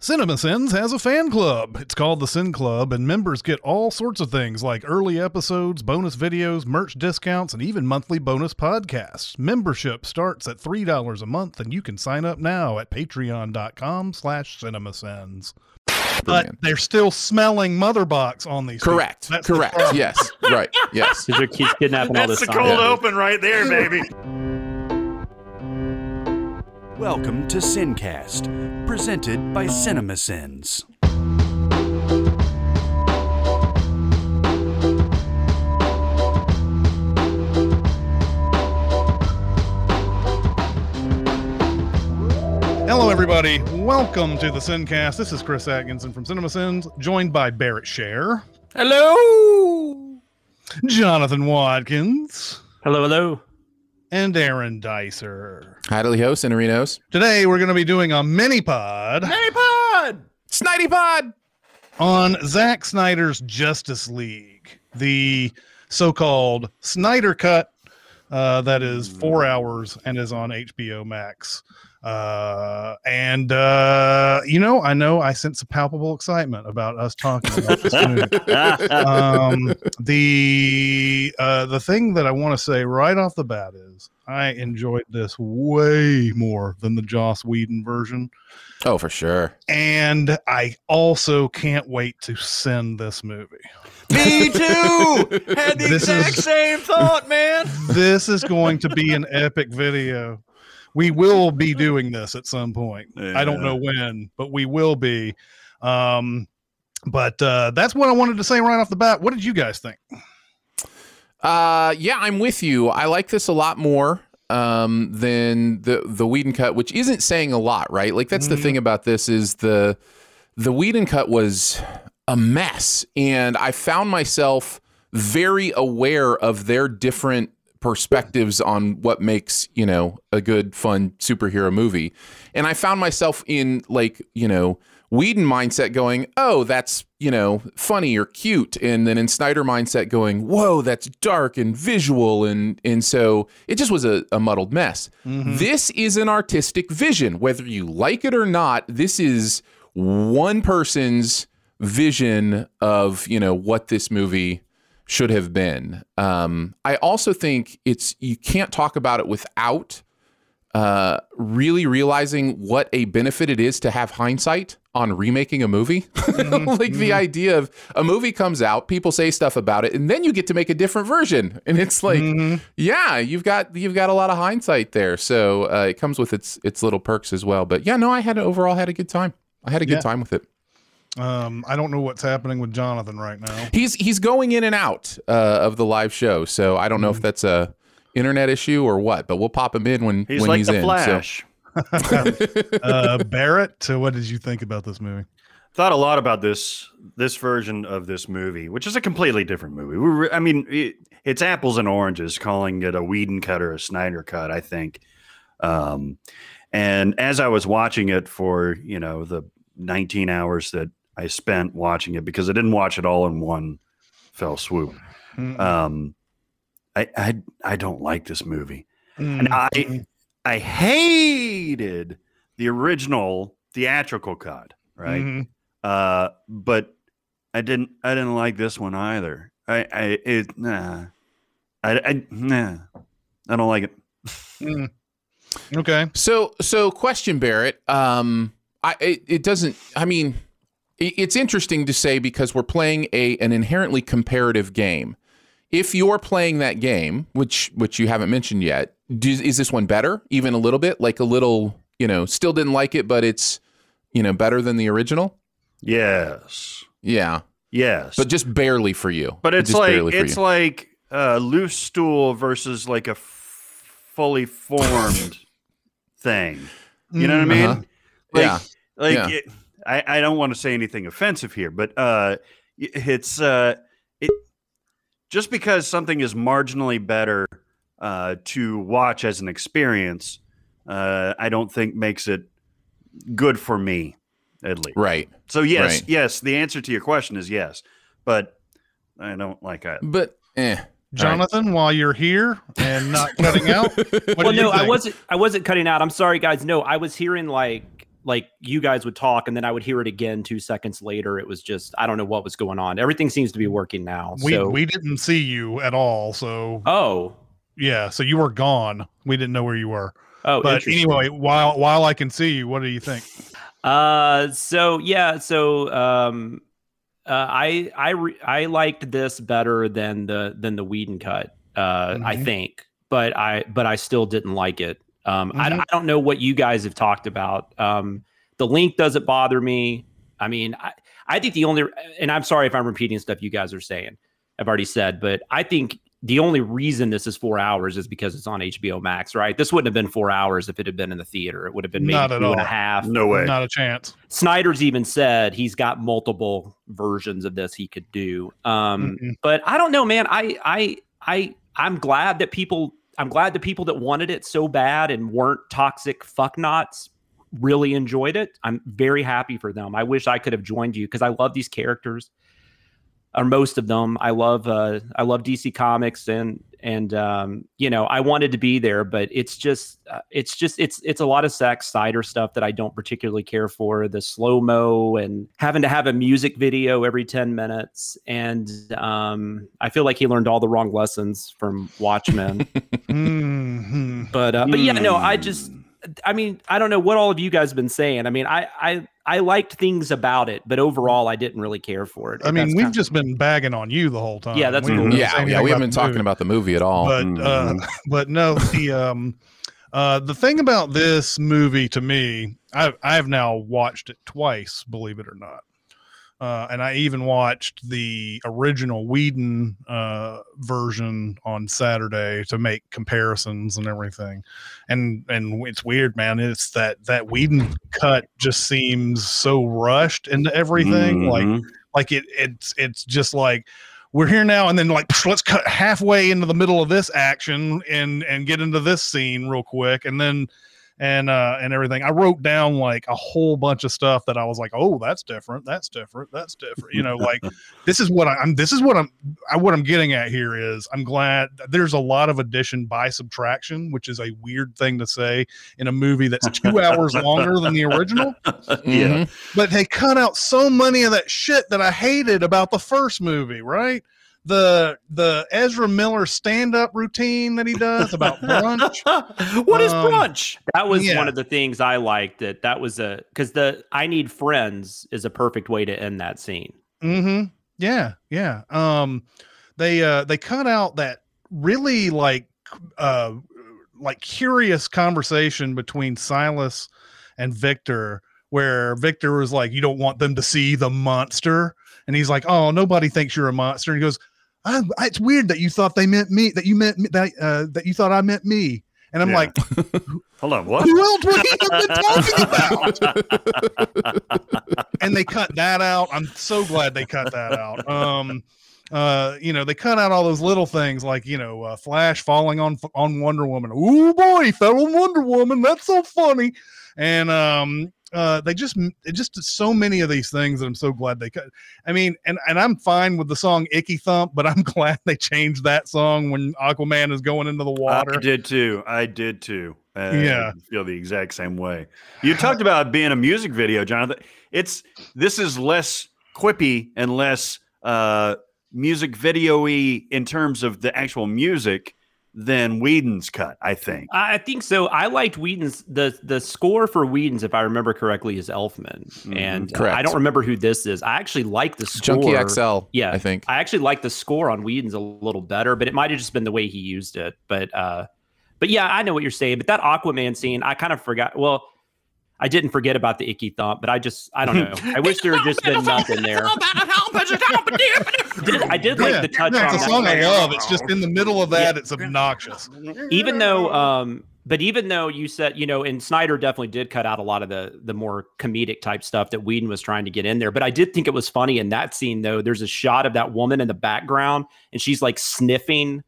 CinemaSins has a fan club. It's called the Sin Club, and members get all sorts of things like early episodes, bonus videos, merch discounts, and even monthly bonus podcasts. Membership starts at $3 a month, and you can sign up now at patreon.com slash cinemasins. But they're still smelling Motherbox on these. people. Correct. That's the Correct. Yes. Right. Yes. Because they keep kidnapping all That's this the time. cold Yeah. open right there, baby. Welcome to Sincast, presented by CinemaSins. Hello, everybody. Welcome to the Sincast. This is Chris Atkinson from CinemaSins, joined by Barrett Share, Hello. Jonathan Watkins, Hello, hello. And Aaron Dicer. Hi, Hos and Arenos. Today, we're going to be doing a mini pod Hey, pod. Snidey Pod. on Zack Snyder's Justice League, the so called Snyder Cut uh, that is four hours and is on HBO Max. Uh, and, uh, you know, I know I sense a palpable excitement about us talking about this movie. um, the uh, the thing that I want to say right off the bat is I enjoyed this way more than the Joss Whedon version, Oh, for sure. and I also can't wait to send this movie. Me too. Had the This exact is- same thought, man. This is going to be an epic video. We will be doing this at some point. I don't know when, but we will be. Um, but uh, that's what I wanted to say right off the bat. What did you guys think? Uh, yeah, I'm with you. I like this a lot more um, than the the Whedon cut, which isn't saying a lot, right? Like that's the thing about this is the the Whedon cut was a mess, and I found myself very aware of their different perspectives on what makes you know a good fun superhero movie and i found myself in like you know Whedon mindset going, oh, that's, you know, funny or cute. And then in Snyder mindset going, whoa, that's dark and visual. And and so it just was a, a muddled mess. Mm-hmm. This is an artistic vision. Whether you like it or not, this is one person's vision of, you know, what this movie should have been. Um, I also think it's you can't talk about it without uh, really realizing what a benefit it is to have hindsight on remaking a movie. like the idea of a movie comes out, people say stuff about it, and then you get to make a different version, and it's like, yeah, you've got you've got a lot of hindsight there. So uh, it comes with its its little perks as well. But yeah, no, I had overall had a good time. I had a good Yeah. time with it. Um, I don't know what's happening with Jonathan right now. He's he's going in and out uh, of the live show, so I don't know if that's a internet issue or what. But we'll pop him in when He's when like he's the in. So. Flash. Uh, Barrett, so what did you think about this movie? Thought a lot about this this version of this movie, which is a completely different movie. We were, I mean, it, it's apples and oranges calling it a Whedon cut or a Snyder cut. I think. Um, and as I was watching it for you know the 19 hours that I spent watching it because I didn't watch it all in one fell swoop. Mm, Um, I, I I don't like this movie. mm, and I I hated the original theatrical cut, right? mhm. Uh, but I didn't I didn't like this one either. I I it nah. I I nah. I don't like it. Mm. Okay. So, so question, Barrett. Um, I it, it doesn't. I mean, it, it's interesting to say because we're playing a an inherently comparative game. If you're playing that game, which which you haven't mentioned yet, do, is this one better? Even a little bit, like a little, you know, still didn't like it, but it's you know better than the original. Yes. Yeah, Yes. but just barely for you. But it's just like it's you. like a loose stool versus like a f- fully formed thing. You know what I mean? Uh-huh. Like, Yeah. Like Yeah. it, I, I don't want to say anything offensive here, but uh, it's uh, it just because something is marginally better uh, to watch as an experience, uh, I don't think makes it good for me, at least. right. So yes, Right. yes, the answer to your question is yes, but I don't like it. But eh. Jonathan, while you're here and not cutting out, what well, do you no, I wasn't. I wasn't cutting out. I'm sorry, guys. No, I was hearing like like you guys would talk and then I would hear it again two seconds later. It was just I don't know what was going on. Everything seems to be working now. We so we didn't see you at all, so oh yeah, so you were gone. We didn't know where you were. oh but anyway, while while I can see you, what do you think? Uh, so yeah, so um, uh, I I re- I liked this better than the than the Whedon cut. Uh, I Mhm. think, but I but I still didn't like it. Um, I, Mhm. I don't know what you guys have talked about. Um, the link doesn't bother me. I mean, I I think the only and I'm sorry if I'm repeating stuff you guys are saying. I've already said, but I think the only reason this is four hours is because it's on HBO Max, right? This wouldn't have been four hours if it had been in the theater. It would have been maybe Not at two and a half. No way. Not a chance. Snyder's even said he's got multiple versions of this he could do. Um, Mm-mm. but I don't know, man. I I I I'm glad that people I'm glad the people that wanted it so bad and weren't toxic fucknots really enjoyed it. I'm very happy for them. I wish I could have joined you because I love these characters. Or most of them. I love uh I love DC Comics and and um you know I wanted to be there but it's just uh, it's just it's it's a lot of Zack Snyder stuff that I don't particularly care for the slow mo and having to have a music video every 10 minutes and um I feel like he learned all the wrong lessons from Watchmen Mhm. but uh, but yeah no I just I mean I don't know what all of you guys have been saying I mean I I I liked things about it but overall I didn't really care for it I mean, we've kind- just been bagging on you the whole time. Yeah, that's We cool. Yeah, yeah, we haven't been talking movie. about the movie at all. but uh, Mhm. but no, the um, uh, the thing about this movie to me, I I have now watched it twice, believe it or not, uh, and I even watched the original Whedon uh, version on Saturday to make comparisons and everything, and and it's weird, man. It's that that Whedon cut just seems so rushed into everything, like Mhm. like it it's it's just like we're here now and then like psh, let's cut halfway into the middle of this action and and get into this scene real quick and then and uh and everything i wrote down like a whole bunch of stuff that i was like oh that's different that's different that's different you know like this is what I, i'm this is what i'm I, what i'm getting at here is i'm glad there's a lot of addition by subtraction which is a weird thing to say in a movie that's two hours longer than the original yeah. Mhm. but they cut out so many of that shit that I hated about the first movie, right? The the Ezra Miller stand up routine that he does about brunch. what is Um, brunch? That was Yeah. one of the things I liked. That that was a because the I need friends is a perfect way to end that scene. mm-hmm. Yeah, yeah. Um, they uh they cut out that really like uh like curious conversation between Silas and Victor where Victor was like, You don't want them to see the monster. And he's like, Oh, nobody thinks you're a monster. And he goes, I, I, It's weird that you thought they meant me, that you meant me, that, uh, that you thought I meant me. And I'm Yeah. like, Hold on, what? Who else would he have been talking about? and they cut that out. I'm so glad they cut that out. Um, uh, you know, they cut out all those little things like you know, uh, Flash falling on on Wonder Woman. Oh boy, he fell on Wonder Woman. That's so funny. And um, uh, they just it just so many of these things that I'm so glad they cut. I mean, and and I'm fine with the song Icky Thump, but I'm glad they changed that song when Aquaman is going into the water. I did too. I did too. Uh, Yeah. I feel the exact same way. You talked about being a music video, Jonathan. It's this is less quippy and less uh, music video-y in terms of the actual music than Whedon's cut. I think. I I think so. I liked Whedon's the the score for Whedon's, if I remember correctly, is Elfman, Mhm. and uh, Correct. I don't remember who this is. I actually like the score. Junkie XL. Yeah. I think. I actually like the score on Whedon's a little better, but it might have just been the way he used it. But uh, but yeah, I know what you're saying. But that Aquaman scene, I kind of forgot. Well, I didn't forget about the icky thump, but I just I don't know. I wish there had just been nothing there. Did- I did like Yeah, the touch yeah, on it's a that. song I love. It's just in the middle of that, Yeah. it's obnoxious. even though um but even though you said you know and snyder definitely did cut out a lot of the the more comedic type stuff that whedon was trying to get in there but i did think it was funny in that scene though there's a shot of that woman in the background and she's like sniffing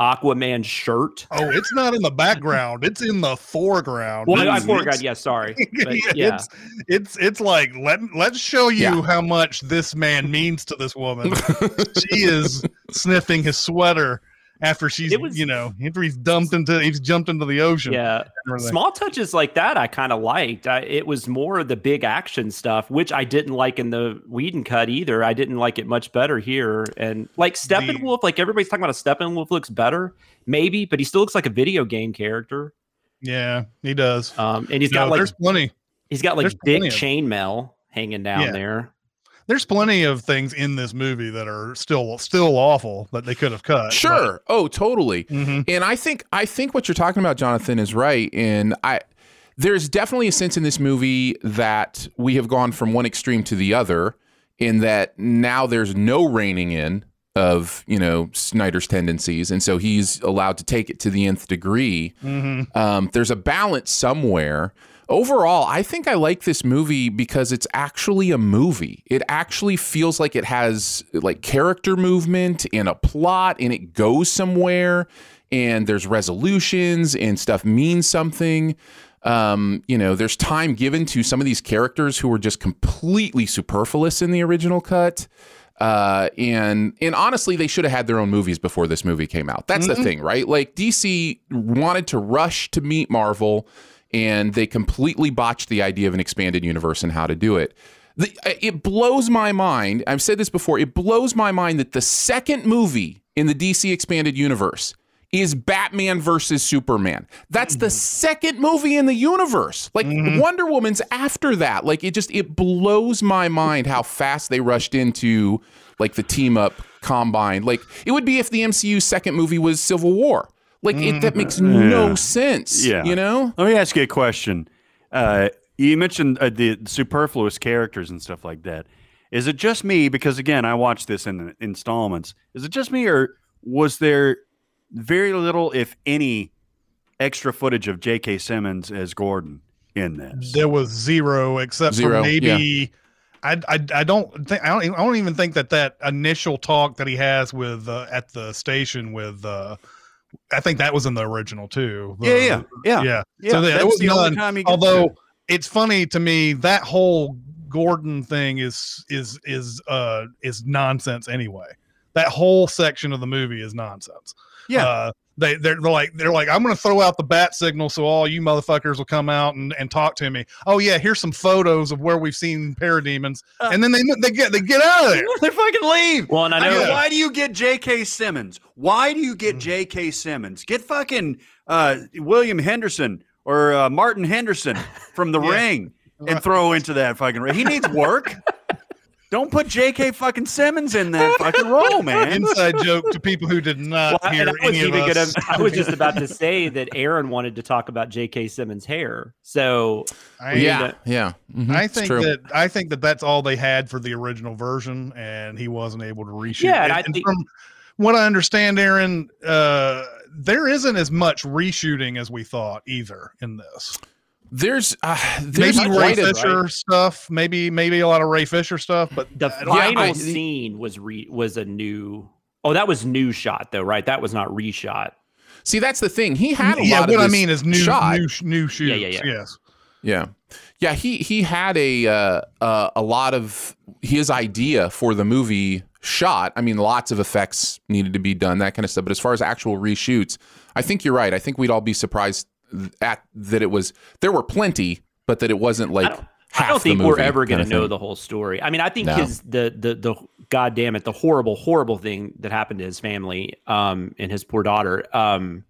aquaman's shirt Oh, it's not in the background; it's in the foreground. well i It's- forgot it's- yeah sorry but yeah it's it's it's like let let's show you Yeah. how much this man means to this woman. she is sniffing his sweater, after she's was- you know after he's dumped into he's jumped into the ocean. Yeah, small touches like that I kind of liked. I, it was more the big action stuff, which I didn't like in the Whedon cut either. I didn't like it much better here. And like Steppenwolf, like everybody's talking about a Steppenwolf looks better, maybe, but he still looks like a video game character. Yeah, he does. Um, and he's No, got like there's plenty. he's got like there's big chainmail hanging down Yeah. there. There's plenty of things in this movie that are still still awful that they could have cut. Sure. Oh, totally. hmm And I think I think what you're talking about, Jonathan, is right. And I there's definitely a sense in this movie that we have gone from one extreme to the other, in that now there's no reining in of you know Snyder's tendencies, and so he's allowed to take it to the nth degree. hmm Um, there's a balance somewhere. Overall, I think I like this movie because it's actually a movie. It actually feels like it has like character movement and a plot and it goes somewhere and there's resolutions and stuff means something. Um, you know, there's time given to some of these characters who were just completely superfluous in the original cut. Uh, and and honestly, they should have had their own movies before this movie came out. That's the thing, right? Like DC wanted to rush to meet Marvel, and they completely botched the idea of an expanded universe and how to do it. The, uh, it blows my mind. I've said this before. It blows my mind that the second movie in the DC expanded universe is Batman versus Superman. That's the mm-hmm. second movie in the universe. Like mm-hmm. Wonder Woman's after that. Like it just it blows my mind how fast they rushed into like the team up combine. Like it would be if the MCU's second movie was Civil War. Like it, that makes no Yeah. sense. Yeah. You know? Let me ask you a question. Uh, you mentioned uh, the superfluous characters and stuff like that. Is it just me? Because again, I watched this in installments. Is it just me, or was there very little, if any, extra footage of J.K. Simmons as Gordon in this? There was zero, except Zero, for maybe. Yeah. I, I, I don't think I don't, I don't even think that that initial talk that he has with uh, at the station with uh, I think that was in the original too. yeah, The- yeah, yeah, yeah. yeah. So that's was the only none, time Although to- it's funny to me that whole Gordon thing is is is uh is nonsense anyway. That whole section of the movie is nonsense. yeah, Uh, they they're, they're like they're like I'm going to throw out the bat signal so all you motherfuckers will come out and, and talk to me. Oh yeah, here's some photos of where we've seen parademons, Uh, and then they they get they get out of there. they fucking leave. Well, and I I mean, why do you get J.K. Simmons? Why do you Mm. get J.K. Simmons? Get fucking uh, William Henderson or uh, Martin Henderson from The Yeah. Ring and throw into that fucking ring. He needs work. Don't put J.K. fucking Simmons in that fucking role, man. Inside joke to people who did not Well, hear I was any of even gonna. I was just about to say that Aaron wanted to talk about J.K. Simmons' hair. So I, Yeah. Yeah. Mhm. I think that I think that that's all they had for the original version, and he wasn't able to reshoot. Yeah, and it. I And think- from what I understand, Aaron, uh, there isn't as much reshooting as we thought either in this. There's uh, there's maybe Ray quite a Fisher stuff, maybe maybe a lot of Ray Fisher stuff, but the I don't- final I- scene was re was a new. Oh, that was new shot though, right? That was not reshot. See, that's the thing. He had a yeah, lot what of I mean is new shot. new new shoots. yeah, yeah. Yes. Yeah, yeah. He he had a uh, uh, a lot of his idea for the movie shot. I mean, lots of effects needed to be done, that kind of stuff. But as far as actual reshoots, I think you're right. I think we'd all be surprised at that it was there were plenty, but that it wasn't like. don't- I don't think we're ever going to know the whole story. I mean, I think No. his the the the goddamn it, the horrible horrible thing that happened to his family um and his poor daughter um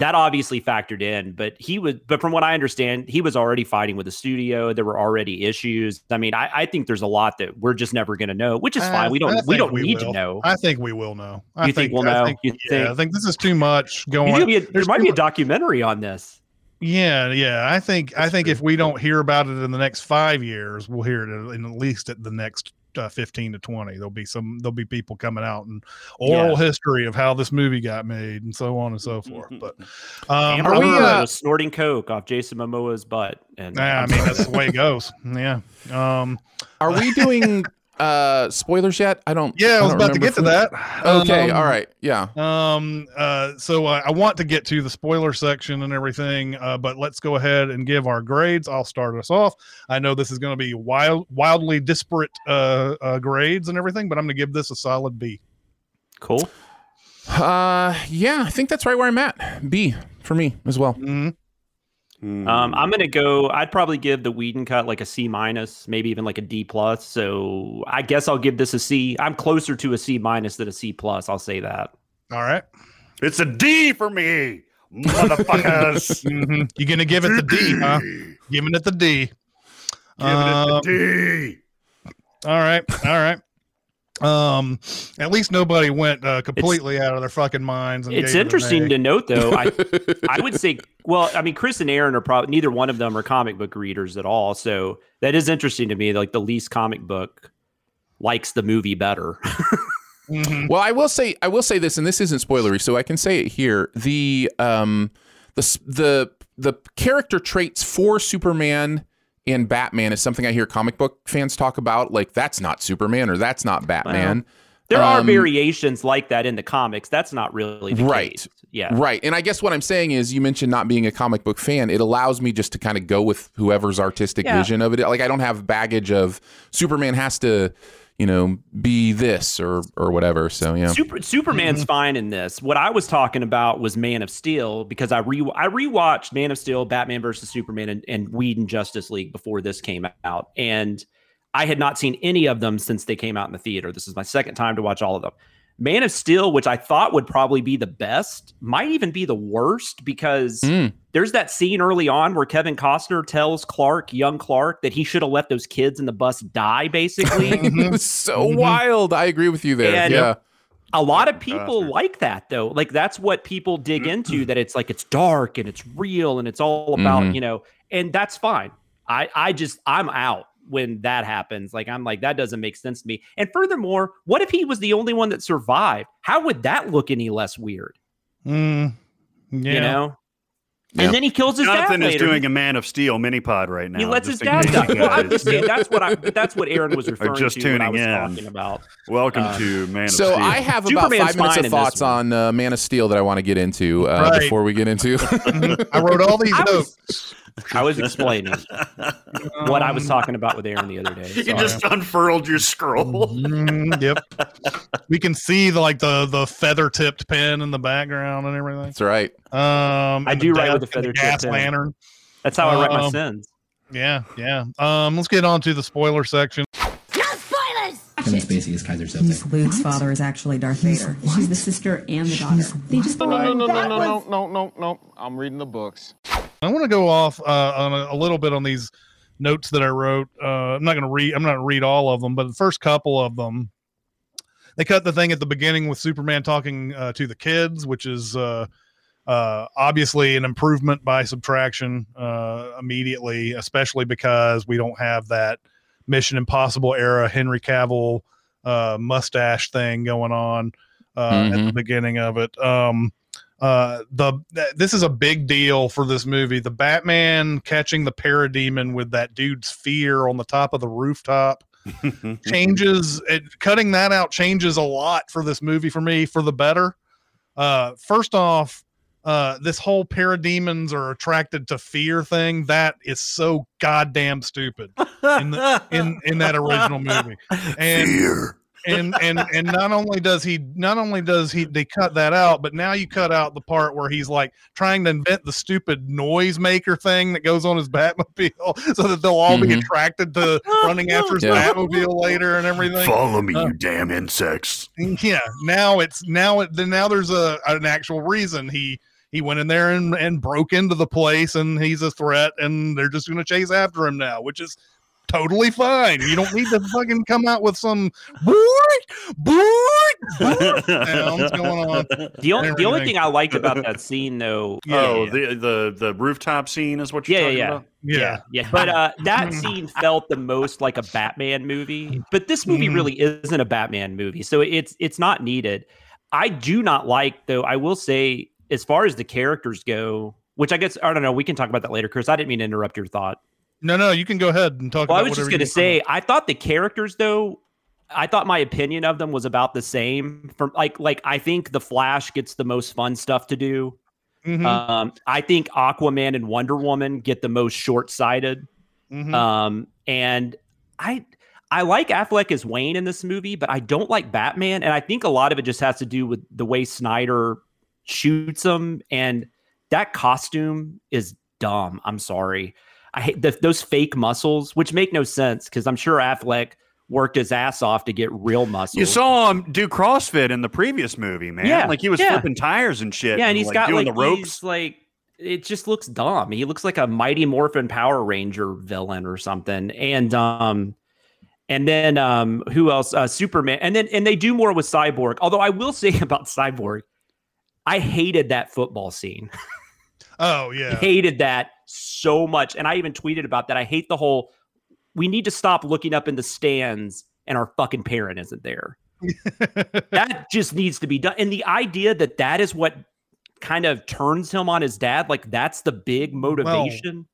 that obviously factored in, but he was but from what I understand, he was already fighting with the studio. There were already issues. I mean, I, I think there's a lot that we're just never going to know, which is I- fine. We don't we don't we need to know. I think we will know. I You think we'll I know? think- You yeah, I think- think this is too much going. think a- there might be a documentary on this. Yeah, yeah. I think I think if we don't hear about it in the next five years, we'll hear it in at least at the next uh, fifteen to twenty. There'll be some. There'll be people coming out and oral history of how this movie got made and so on and so forth. But um, are we, uh, was snorting coke off Jason Momoa's butt, and yeah, I mean that's the way it goes. Yeah. Um, Are we doing uh spoilers yet? I don't. yeah, I was about to get to that. Okay, Um, all right, yeah. Um. Uh. So uh, I want to get to the spoiler section and everything. Uh. But let's go ahead and give our grades. I'll start us off. I know this is going to be wild, wildly disparate uh, uh grades and everything, but I'm going to give this a solid B. cool. Uh, yeah, I think that's right where I'm at. B for me as well. Mhm. Hmm. Um, I'm gonna go. I'd probably give the Whedon cut like a C minus, maybe even like a D plus. So I guess I'll give this a C. I'm closer to a C minus than a C plus. I'll say that. All right. it's a D for me, motherfuckers. Mhm. You gonna give it the D, huh? Giving it the D. Giving it Um, the D. All right, all right. Um, at least nobody went uh, completely out of their fucking minds. And It's gave it an interesting to note, though. I I would say, well, I mean, Chris and Aaron are probably neither one of them are comic book readers at all. So that is interesting to me. Like the least comic book likes the movie better. Mhm. Well, I will say I will say this, and this isn't spoilery, so I can say it here. The um the the the character traits for Superman and Batman is something I hear comic book fans talk about. Like that's not Superman or that's not Batman. There are Um, variations like that in the comics. That's not really the Right. case. Yeah. Right. And I guess what I'm saying is you mentioned not being a comic book fan. It allows me just to kind of go with whoever's artistic Yeah. vision of it. Like I don't have baggage of Superman has to, you know, be this or or whatever. So yeah. Super, Superman's mm-hmm. fine in this. What I was talking about was Man of Steel because I re I rewatched Man of Steel, Batman versus Superman, and, and Whedon Justice League before this came out, and I had not seen any of them since they came out in the theater. This is my second time to watch all of them. Man of Steel, which I thought would probably be the best, might even be the worst because Mm. there's that scene early on where Kevin Costner tells Clark, young Clark, that he should have let those kids in the bus die, basically. It's so Mhm. wild. I agree with you there. And- yeah. a lot of people Costner. like that though like that's what people dig into that it's like it's dark and it's real and it's all about Mhm. you know and that's fine i i just i'm out when that happens like i'm like that doesn't make sense to me and furthermore what if he was the only one that survived how would that look any less weird Mm, yeah. you know Yeah. and then he kills his Jonathan dad is later. doing a Man of Steel mini pod right now. he lets his just in dad die. Well, I'm just saying that's what I that's what Aaron was referring just to when I tuning was in. talking about. Welcome Um, to Man of Steel. So I have about Superman's five minutes of thoughts on uh, Man of Steel that I want to get into uh, Right. before we get into. I wrote all these I notes. Was, I was explaining what I was Um, talking about with Aaron the other day. you so- just unfurled your scroll. mm, yep. We can see the like the the feather tipped pen in the background and everything. That's right. Um, I do write gas- with the and feather-tipped gas pen. lantern. That's how I write my Um, sins. Yeah, yeah. Um, let's get on to the spoiler section. Kevin Spacey is Keyser He's Soze. Luke's father is actually Darth Vader. She's the sister and the daughter. They just No, no, no, no, no, no, no, no, no. I'm reading the books. I want to go off uh, on a, a little bit on these notes that I wrote. Uh, I'm not going to read. I'm not going to read all of them, but the first couple of them, they cut the thing at the beginning with Superman talking uh, to the kids, which is uh, uh, obviously an improvement by subtraction uh, immediately, especially because we don't have that Mission Impossible era Henry Cavill uh, mustache thing going on uh, at the Mhm. beginning of it. Um, uh, the th- this is a big deal for this movie. The Batman catching the parademon with that dude's fear on the top of the rooftop changes it cutting that out changes a lot for this movie for me for the better uh first off uh this whole parademons are attracted to fear thing that is so goddamn stupid in the in in that original movie and Fear. And and and not only does he not only does he they cut that out but now you cut out the part where he's like trying to invent the stupid noisemaker thing that goes on his batmobile so that they'll all be Mhm. attracted to running after his Yeah. batmobile later and everything Follow me, Uh, you damn insects. yeah now it's now it then now there's a an actual reason he he went in there and, and broke into the place and he's a threat and they're just going to chase after him now which is totally fine you don't need to fucking come out with some boy boy sounds going on The only, the only thing I liked about that scene, though, Oh, yeah, the the the rooftop scene is what you're yeah, talking yeah, about. yeah, yeah yeah. But uh, that scene felt the most like a Batman movie. But this movie Mhm. really isn't a Batman movie, so it's it's not needed. I do not like, though. I will say, as far as the characters go, which I guess I don't know. We can talk about that later, Chris. I didn't mean to interrupt your thought. No no you can go ahead and talk Well, I was just going to say, I thought the characters, though, I thought my opinion of them was about the same. From like, like I think the Flash gets the most fun stuff to do. Mhm, Um, I think Aquaman and Wonder Woman get the most short sighted. mhm. Um, and I, I like Affleck as Wayne in this movie, but I don't like Batman. And I think a lot of it just has to do with the way Snyder shoots him. And that costume is dumb. I'm sorry. I hate the, those fake muscles, which make no sense because I'm sure Affleck worked his ass off to get real muscles. You saw him do CrossFit in the previous movie, man. Yeah, like he was yeah. flipping tires and shit. yeah, and he's like, got doing like the ropes. these, like it just looks dumb. He looks like a Mighty Morphin Power Ranger villain or something. And um, and then um, who else? Uh, Superman. And then and they do more with Cyborg. Although I will say about Cyborg, I hated that football scene. Oh yeah. hated that so much. And I even tweeted about that. I hate the whole we need to stop looking up in the stands and our fucking parent isn't there. that just needs to be done. And the idea that that is what kind of turns him on his dad, like that's the big motivation.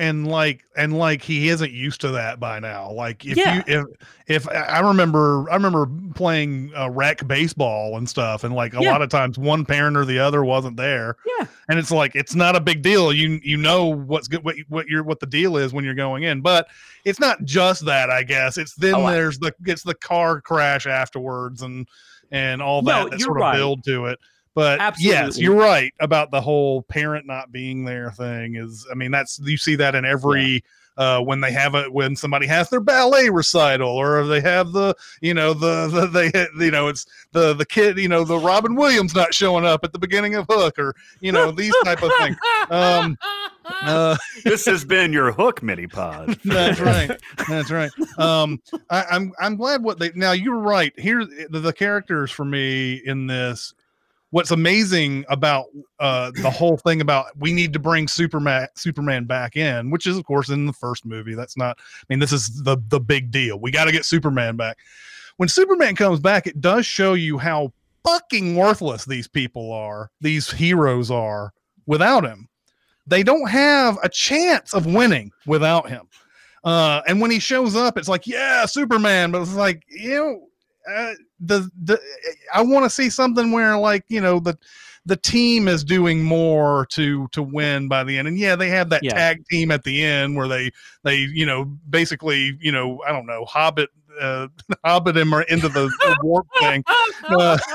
And like and like he isn't used to that by now like if Yeah. you if if i remember i remember playing uh, rec baseball and stuff and like a Yeah. lot of times one parent or the other wasn't there Yeah. and it's like it's not a big deal you you know what's good what what you're what the deal is when you're going in but it's not just that i guess it's then Oh, I- there's the it's the car crash afterwards and and all No, that that sort of right. build to it but yes, you're right about the whole parent not being there thing. Is I mean that's you see that in every uh, when they have a when somebody has their ballet recital or they have the you know the, the they you know it's the the kid you know the Robin Williams not showing up at the beginning of Hook or you know these type of things. Um, uh, this has been your hook mini pod. that's right. That's right. Um, I, I'm I'm glad what they now. You're right. Here, the, the characters for me in this. What's amazing about uh, the whole thing about we need to bring Superman Superman back in, which is of course in the first movie. That's not. I mean, this is the the big deal. We got to get Superman back. When Superman comes back, it does show you how fucking worthless these people are. These heroes are without him. They don't have a chance of winning without him. Uh, and when he shows up, it's like, yeah, Superman. But it's like, you know, uh, the the I want to see something where like you know the the team is doing more to to win by the end. And yeah, they have that Yeah. tag team at the end where they they you know basically you know I don't know Hobbit. Uh, hobbit him into the, the warp thing. Uh,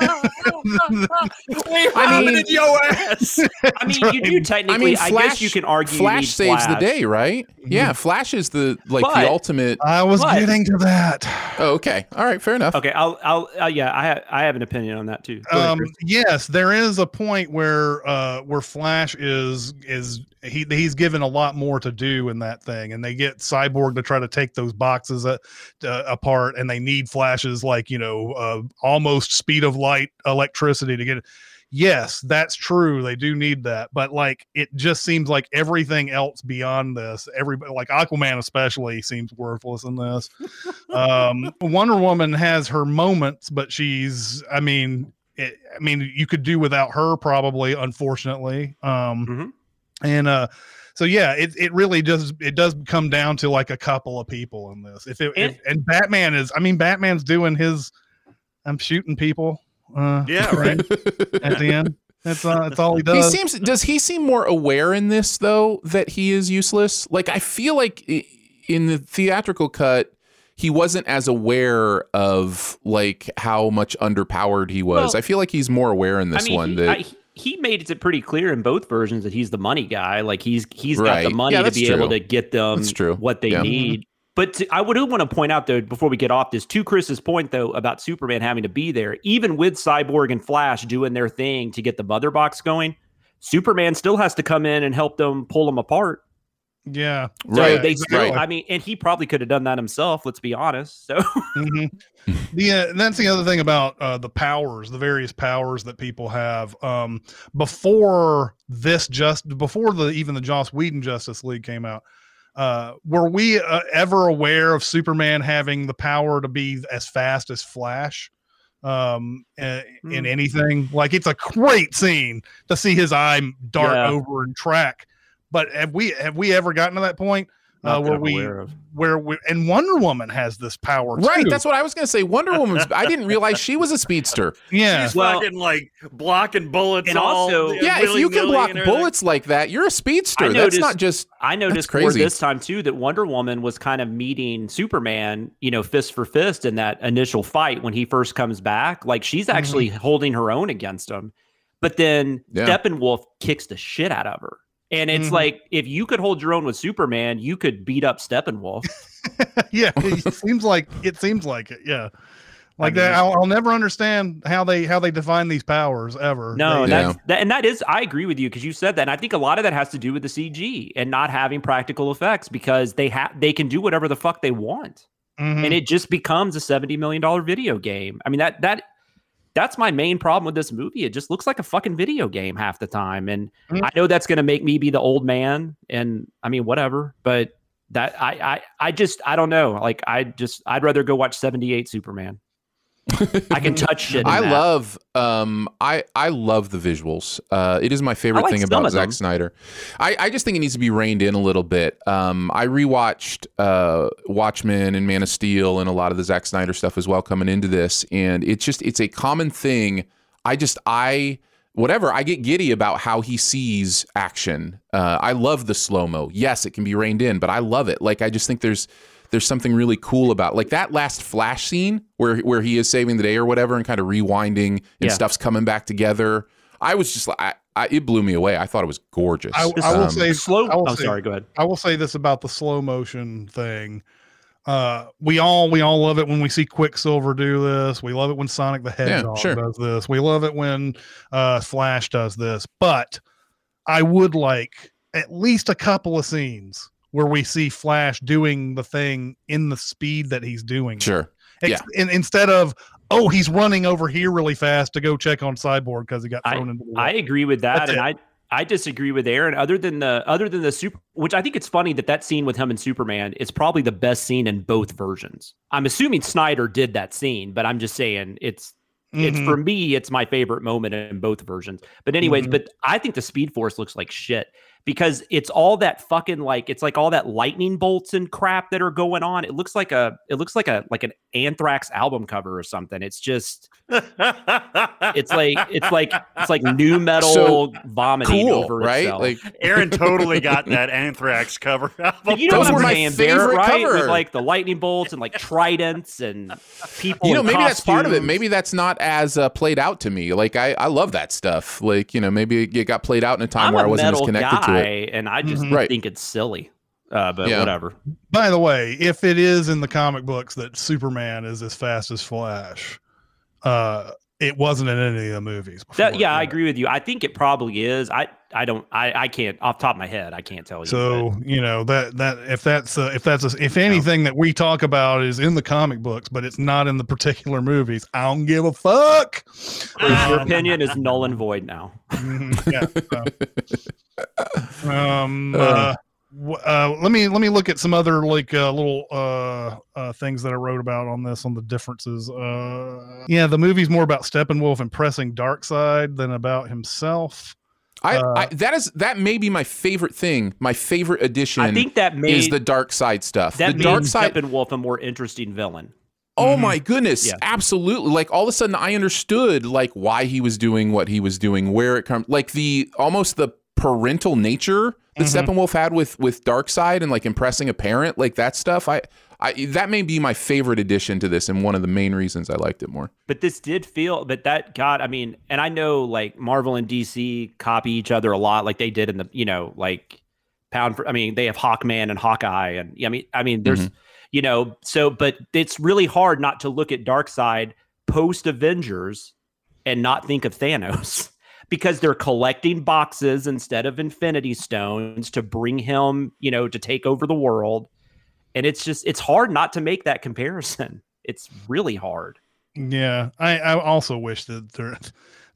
I mean, your ass. I mean, you do technically. I, mean, I guess you can argue. Flash need saves the day, right? Yeah, Flash is the like But- the ultimate. I was But- getting to that. Oh, okay, all right, fair enough. Okay, I'll, I'll, uh, yeah, I, ha- I have an opinion on that too. Go ahead, um yes there is a point where uh where flash is is he he's given a lot more to do in that thing and they get cyborg to try to take those boxes uh, uh, apart and they need flashes like you know uh almost speed of light electricity to get it. Yes that's true they do need that but like it just seems like everything else beyond this everybody like aquaman especially seems worthless in this. Um wonder woman has her moments but she's i mean it, i mean you could do without her probably unfortunately. Um Mhm. And uh so yeah it, it really does it does come down to like a couple of people in this if it And- if, and batman is i mean batman's doing his i'm shooting people uh Yeah, right. at the end that's uh that's all he does. He does seems. Does he seem more aware in this though that he is useless? Like I feel like in the theatrical cut, he wasn't as aware of like how much underpowered he was. Well, I feel like he's more aware in this I mean, one. he, that I, he made it pretty clear in both versions that he's the money guy. Like he's he's got the money Yeah, to that's be able to get them true. what they Yeah. need. But to, I would want to point out though before we get off this to Chris's point though about Superman having to be there, even with Cyborg and Flash doing their thing to get the mother box going, Superman still has to come in and help them pull them apart. Yeah So right, they still, right. I mean, and he probably could have done that himself. Let's be honest. So Mhm. the uh, that's the other thing about uh, the powers, the various powers that people have. Um, before this, just before the even the Joss Whedon Justice League came out, uh, were we uh, ever aware of Superman having the power to be as fast as Flash? Um, uh, in Hmm. anything like it's a great scene to see his eye dart Yeah. over and track. But have we have we ever gotten to that point? Uh, that where I'm we of. where we and Wonder Woman has this power Right, too. that's what I was going to say. Wonder Woman's. I didn't realize she was a speedster. yeah. She's Well- fucking like blocking bullets. And all, also- Yeah, if you can block bullets like that, you're a speedster. I That's not just. I noticed crazy. this time too that Wonder Woman was kind of meeting Superman, you know, fist for fist in that initial fight when he first comes back. Like she's actually holding her own against him. But then Yeah. Steppenwolf kicks the shit out of her. And it's Mhm. like if you could hold your own with Superman, you could beat up Steppenwolf. yeah, it seems like it seems like it. Yeah, like mean- that. I'll, I'll never understand how they how they define these powers ever. No, They- Yeah. that's that, and that is I agree with you because you said that, and I think a lot of that has to do with the CG and not having practical effects because they have they can do whatever the fuck they want. Mhm. and it just becomes a 70 million dollar video game. I mean that that that's my main problem with this movie. It just looks like a fucking video game half the time. And Mm. I know that's going to make me be the old man and I mean whatever, but that I I I just I don't know. Like I just I'd rather go watch 78 Superman. I can touch shit. I that. love um I I love the visuals. Uh it is my favorite like thing about Zack. Snyder. I, I just think it needs to be reined in a little bit. Um I rewatched uh Watchmen and Man of Steel and a lot of the Zack Snyder stuff as well coming into this and it's just it's a common thing. I just I whatever I get giddy about how he sees action. Uh I love the slow-mo. Yes, it can be reined in, but I love it. Like I just think there's there's something really cool about like that last flash scene where where he is saving the day or whatever and kind of rewinding and Yeah. stuff's coming back together. I was just like, I, I, it blew me away. I thought it was gorgeous. I, I will Um, say slow. I will Oh, say- sorry. Go ahead. I will say this about the slow motion thing. Uh, we all we all love it when we see Quicksilver do this. We love it when Sonic the Hedgehog sure. does this. We love it when uh, Flash does this. But I would like at least a couple of scenes where we see Flash doing the thing in the speed that he's doing. it. sure. Ex- in, instead of oh he's running over here really fast to go check on Cyborg because he got thrown into the I agree with that, That's and it. I I disagree with Aaron. Other than the other than the super, which I think it's funny that that scene with him and Superman is probably the best scene in both versions. I'm assuming Snyder did that scene, but I'm just saying it's it's Mhm. for me it's my favorite moment in both versions. But anyways, Mhm. but I think the Speed Force looks like shit because it's all that fucking like it's like all that lightning bolts and crap that are going on. It looks like a it looks like a like an Anthrax album cover or something. It's just it's like it's like it's like new metal So, vomiting Cool, over right? itself. Like Aaron totally got that Anthrax cover. Like, you know Those what were I'm my saying, Bear, favorite right? cover. With like the lightning bolts and like tridents and people. you know, in maybe that's part of it. Maybe that's not as uh, played out to me. Like I, I love that stuff. Like you know, maybe it got played out in a time I'm where a I wasn't as metal connected guy, to it. and I just Mhm. Think it's silly. Uh, but Yeah. whatever. By the way, if it is in the comic books that Superman is as fast as Flash, uh, it wasn't in any of the movies. Before, That, yeah, I agree with you. I think it probably is. I I don't. I I can't off the top of my head. I can't tell you. So you know that that if that's uh, if that's a, if anything that we talk about is in the comic books, but it's not in the particular movies, I don't give a fuck. but your Um, opinion is null and void now. Mhm, yeah. so. um. Uh, w- uh, let me let me look at some other like uh, little uh, uh, things that I wrote about on this on the differences. Uh, yeah, the movie's more about Steppenwolf impressing Darkseid than about himself. I, Uh, I that is that may be my favorite thing. My favorite addition I think that made is the Darkseid stuff. that the made Darkseid Steppenwolf a more interesting villain. Oh Mhm. my goodness, Yeah. absolutely. Like all of a sudden I understood like why he was doing what he was doing, where it comes like the almost the parental nature that Mhm. Steppenwolf had with with Darkseid and like impressing a parent, like that stuff. I I that may be my favorite addition to this and one of the main reasons I liked it more. But this did feel, but that God, I mean, and I know like Marvel and DC copy each other a lot, like they did in the, you know, like pound for. I mean, they have Hawkman and Hawkeye, and I mean, I mean, there's, mm-hmm. you know, so, but it's really hard not to look at Darkseid post Avengers and not think of Thanos. Because they're collecting boxes instead of Infinity Stones to bring him, you know, to take over the world. And it's just, it's hard not to make that comparison. It's really hard. Yeah, I, I also wish that there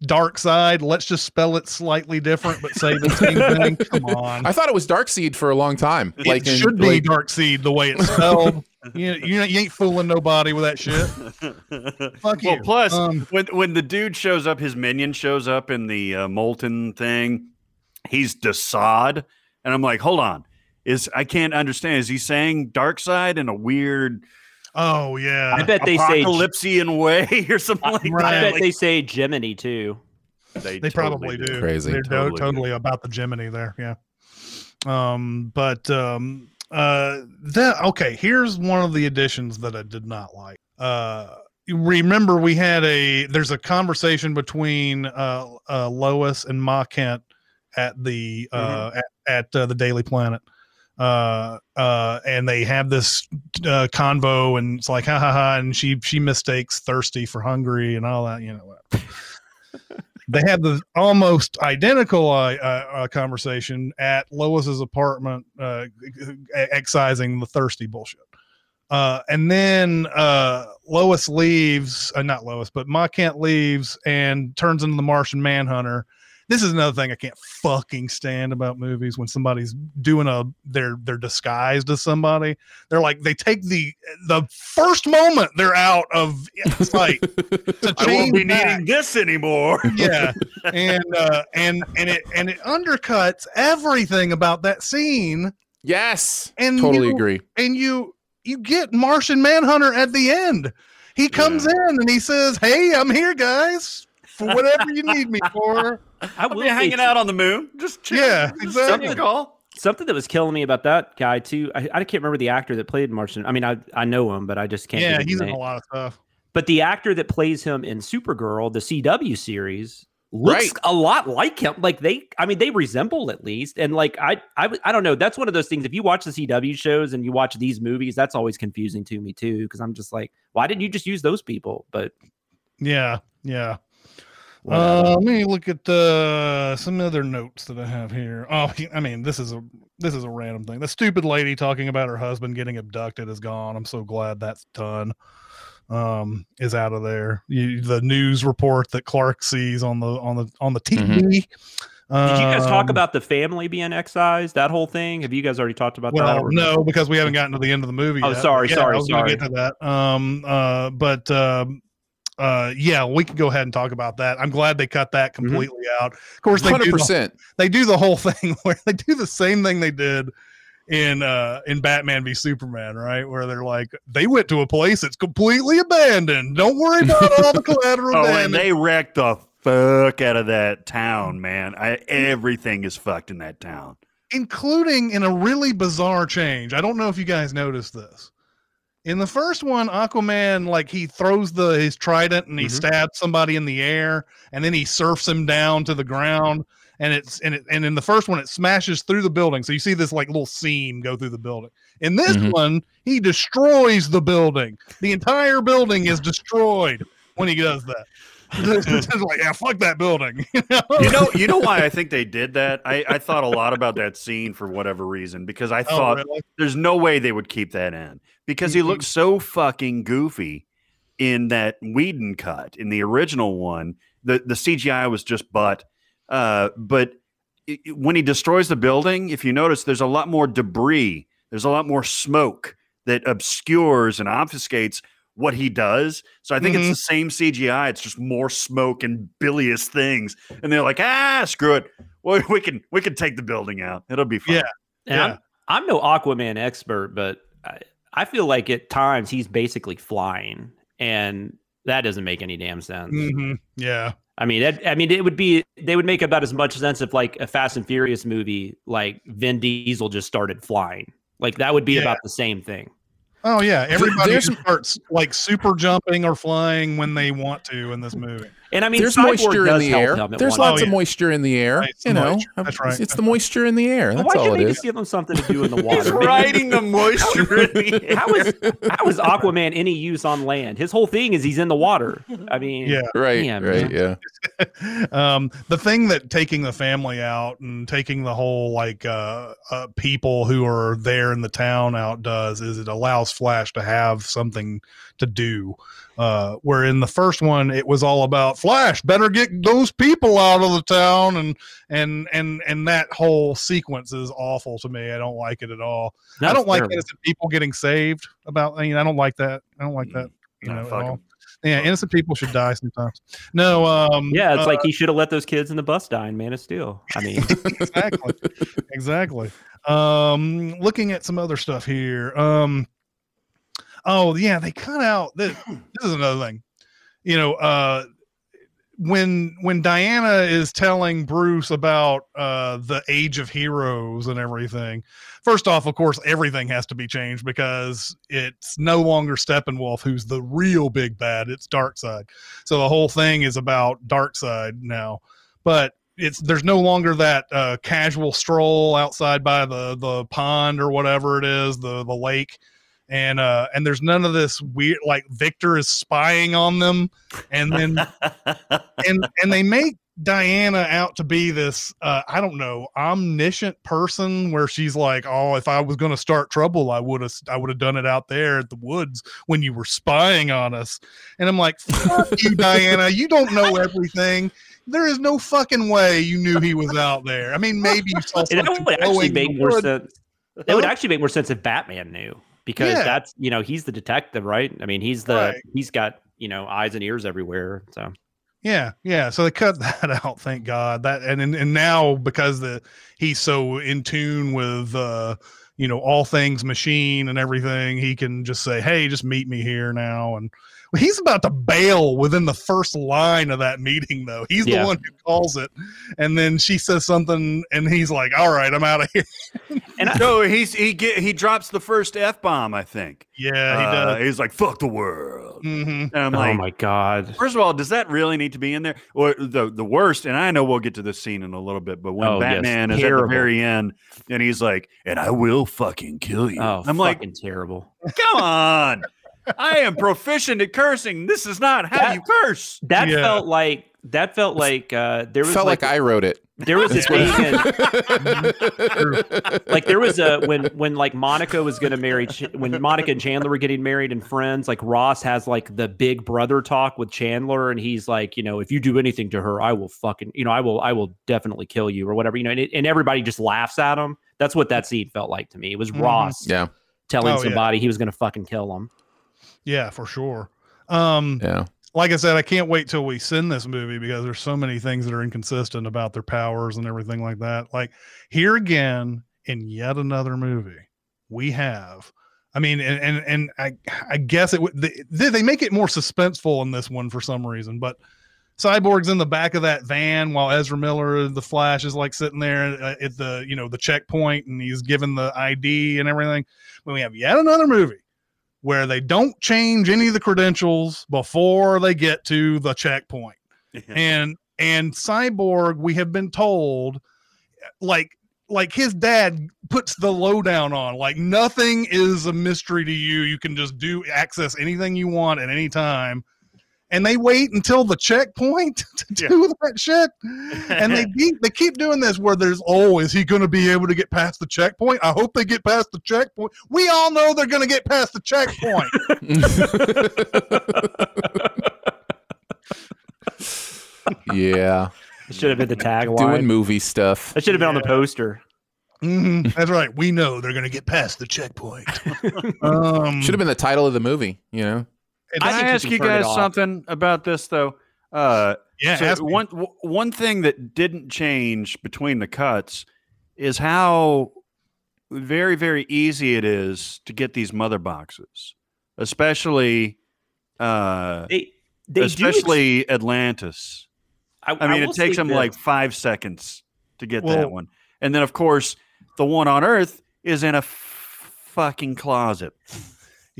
dark side. Let's just spell it slightly different, but say the same thing. Come on, I thought it was Dark Seed for a long time. it Like in- should be like- dark seed the way it's spelled. you, you you ain't fooling nobody with that shit. Fuck well, you. plus Um, when when the dude shows up, his minion shows up in the uh, molten thing. He's Desaad, and I'm like, hold on. Is I can't understand. Is he saying Darkseid in a weird Oh yeah. I bet they say. apocalypsean way or something I, like Right. I bet Like, they say Gemini too. they totally probably do. Crazy. They're do- Totally totally, do. about the Gemini there. Yeah. Um, but um, uh, that okay. Here's one of the additions that I did not like. Uh, remember we had a there's a conversation between uh, uh Lois and Ma Kent at the uh at, at uh, the Daily Planet. Uh, uh, and they have this uh, convo, and it's like ha ha ha, and she she mistakes thirsty for hungry and all that, you know. they have the almost identical uh, uh, uh, conversation at Lois's apartment, uh, excising the thirsty bullshit. Uh, and then uh, Lois leaves, uh, not Lois, but Ma Kent leaves and turns into the Martian Manhunter. This is another thing I can't fucking stand about movies when somebody's doing a they're they're disguised as somebody. They're like they take the the first moment they're out of sight to I won't change be back needing this anymore. yeah and uh and and it and it undercuts everything about that scene Yes. And totally you- agree. and you you get martian manhunter at the end he comes Yeah. in and he says hey i'm here guys for whatever you need me for I I'll be hanging out on the moon. Just chilling. Yeah, Just exactly. something call. Something that was killing me about that guy too. I, I can't remember the actor that played Martian. I mean, I I know him, but I just can't. yeah think of he's in name. a lot of stuff But the actor that plays him in Supergirl, the CW series, looks Right. a lot like him. Like they, I mean, they resemble at least. And like I, I, I don't know. That's one of those things. If you watch the CW shows and you watch these movies, that's always confusing to me too. Because I'm just like, why didn't you just use those people? But yeah yeah whatever. Uh, let me look at uh, some other notes that I have here. Oh, I mean, this is a this is a random thing. The stupid lady talking about her husband getting abducted is gone. I'm so glad that's done. Um, is out of there. You, the news report that Clark sees on the on the on the TV. Mm-hmm. Did you guys talk Um, about the family being excised? That whole thing? Have you guys already talked about that? Well, or- no, because we haven't gotten to the end of the movie. Oh, yet. sorry, Yeah, sorry, I was gonna sorry. Get to that. Um, uh, but um, uh, yeah, we can go ahead and talk about that. I'm glad they cut that Mm-hmm. completely out. Of course, they do Hundred the percent. they do the whole thing where they do the same thing they did in uh in Batman v Superman, right? Where they're like, they went to a place that's completely abandoned. Don't worry about all the collateral Oh, damage. and they wrecked the fuck out of that town, man. I, everything is fucked in that town. including in a really bizarre change. I don't know if you guys noticed this. In the first one, Aquaman like he throws the his trident and he Mhm. stabs somebody in the air, and then he surfs him down to the ground. And it's and it, and in the first one, it smashes through the building. So you see this like little seam go through the building. In this Mhm. one, he destroys the building. The entire building is destroyed when he does that. It's just like, yeah, fuck that building. You know? You know, you know why I think they did that. I, I thought a lot about that scene for whatever reason because I Oh, thought really? there's no way they would keep that in because he Mhm. looked so fucking goofy in that Whedon cut in the original one. The the CGI was just butt. Uh, but i- i- when he destroys the building, if you notice, there's a lot more debris. There's a lot more smoke that obscures and obfuscates what he does. So I think Mhm. it's the same CGI. It's just more smoke and bilious things. And they're like, ah, screw it. Well, we can we can take the building out. It'll be fine. Yeah. And Yeah. I'm, I'm no Aquaman expert, but I, I feel like at times he's basically flying, and that doesn't make any damn sense. Mhm. Yeah. I mean, that, I mean, it would be they would make about as much sense if like a Fast and Furious movie, like Vin Diesel just started flying. Like that would be Yeah. about the same thing. Oh yeah, everybody just starts like super jumping or flying when they want to in this movie. And I mean, There's Cyborg moisture in the air. There's lots Oh, of moisture in the air. Right, it's the you know, moisture. That's right. It's the moisture in the air. That's why all can't it they is. just give them something to do in the water? He's Man, riding the moisture in the air. How is how is Aquaman any use on land? His whole thing is he's in the water. I mean, Yeah. Right, Damn, right, man. yeah. um, the thing that taking the family out and taking the whole like uh, uh, people who are there in the town out does is it allows Flash to have something to do. Uh, where in the first one it was all about Flash better get those people out of the town and and and and that whole sequence is awful to me. I don't like it at all. I don't like terrible. innocent people getting saved. About I mean I don't like that. I don't like that. You No, know, at fuck Yeah, innocent people should die sometimes. No, um, Yeah, it's uh, like he should have let those kids in the bus die in Man of Steel. I mean, exactly, exactly. Um, looking at some other stuff here. Um, oh yeah, they cut out. This, this is another thing. You know, uh, when when Diana is telling Bruce about uh the age of heroes and everything, first off, of course, everything has to be changed because it's no longer Steppenwolf who's the real big bad. It's Darkseid. So the whole thing is about Darkseid now. But it's there's no longer that uh, casual stroll outside by the the pond or whatever it is, the the lake. And uh and there's none of this weird like Victor is spying on them. And then and and they make Diana out to be this uh I don't know omniscient person where she's like oh if I was going to start trouble I would have I would have done it out there at the woods when you were spying on us. And I'm like fuck you Diana. You don't know everything. There is no fucking way you knew he was out there. I mean maybe you saw it something would actually make more sense. It would actually make more sense if Batman knew because Yeah. that's you know he's the detective, right? I mean, he's the Right. he's got you know eyes and ears everywhere. So Yeah, yeah. So they cut that out, thank God. That and and, and now because the he's so in tune with uh you know all things machine and everything, he can just say, "Hey, just meet me here now." And he's about to bail within the first line of that meeting, though. He's Yeah. the one who calls it, and then she says something, and he's like, "All right, I'm out of here." and I, no, he's he get he drops the first f bomb. I think. Yeah, he Uh, does. he's like "fuck the world," hmm and I'm oh like, my god, First of all, does that really need to be in there? Or the the worst, and I know we'll get to this scene in a little bit, but when Oh, yes, Batman is at the very end and he's like, and I will fucking kill you. oh, I'm like, terrible. come on. I am proficient at cursing. This is not how That- you curse. That Yeah. felt like that felt like uh there was Felt like, like, I wrote it. there was a That's what- thing in, like there was a when when like Monica was gonna marry Ch- when Monica and Chandler were getting married and friends like Ross has like the big brother talk with Chandler and he's like you know if you do anything to her I will fucking you know I will I will definitely kill you or whatever you know and, it, and everybody just laughs at him that's what that scene felt like to me it was Mhm. Ross yeah, telling Oh, yeah. somebody he was gonna fucking kill him Yeah, for sure. Um, yeah. like I said, I can't wait till we send this movie because there's so many things that are inconsistent about their powers and everything like that. Like here again, in yet another movie, we have. I mean, and and, and I I guess it would they, they make it more suspenseful in this one for some reason, but Cyborg's in the back of that van while Ezra Miller, the Flash, is like sitting there uh, at the you know the checkpoint and he's given the ID and everything. When we have yet another movie where they don't change any of the credentials before they get to the checkpoint. And and Cyborg, we have been told like like his dad puts the lowdown on like nothing is a mystery to you. You can just do access anything you want at any time. And they wait until the checkpoint to do that shit. And they keep they keep doing this where there's oh, is he gonna be able to get past the checkpoint? I hope they get past the checkpoint. We all know they're gonna get past the checkpoint. yeah. it should have been the tagline. Doing tagline movie stuff. that should have been on the poster Mhm, That's right. We know they're going to get past the checkpoint. um, Should have been the title of the movie. You know. It- I I, ask you guys something about this though? Uh, yeah. so one w- one thing that didn't change between the cuts is how very very easy it is to get these mother boxes, especially uh, they they do ex- especially Atlantis. I, I mean, will it takes them this. like five seconds to get Well- that one, and then of course the one on Earth is in a f- fucking closet.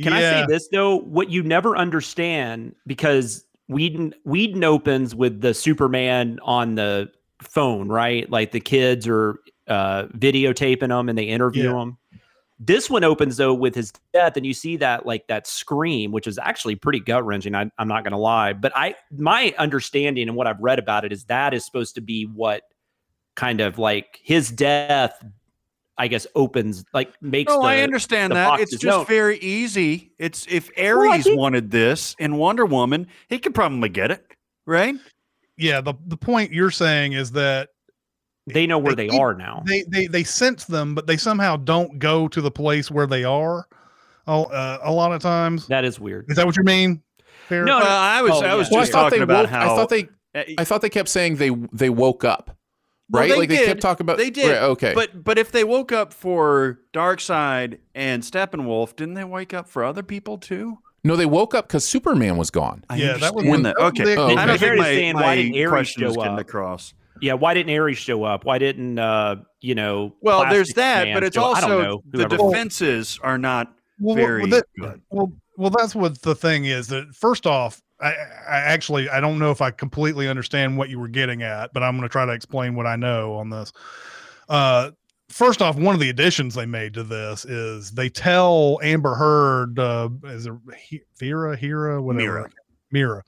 Can I say this though? What you never understand because Whedon Whedon opens with the Superman on the phone, right? Like the kids are uh, videotaping them and they interview Yeah. him. This one opens though with his death, and you see that like that scream, which is actually pretty gut wrenching. I'm not gonna lie, but I my understanding and what I've read about it is that is supposed to be what kind of like his death. I guess opens like makes. No, the, I understand the that. It's just known. very easy. It's if I Ares think- wanted this in Wonder Woman, he could probably get it, right? yeah. The, the point you're saying is that they know where they they, are now. they, they, they sense them, but they somehow don't go to the place where they are. Oh, uh, a lot of times. that is weird. Is that what you mean? Fair- No, Well, I was Oh, I was yeah. Well, I just thought they talking about woke. how I thought they. uh, I thought they kept saying they they woke up. Well, Right? they like they kept talking about. They did. Right, okay. But but if they woke up for Darkseid and Steppenwolf, didn't they wake up for other people too? no, they woke up because Superman was gone. I Yeah, that was understand one- that. that was Okay, the- Oh, I okay. don't Fair think to my, saying, why didn't Ares show up? across. Yeah, why didn't Ares show up? Why didn't uh, you know? Well, there's that, but it's show up? I don't also know, the whoever- defenses are not Well, very well, that- good. well, well, that's what the thing is. That first off, I, I actually I don't know if I completely understand what you were getting at, but I'm going to try to explain what I know on this. Uh, first off, one of the additions they made to this is they tell Amber Heard, uh, is it He- Vera, Hera, whatever, Mira. Mera.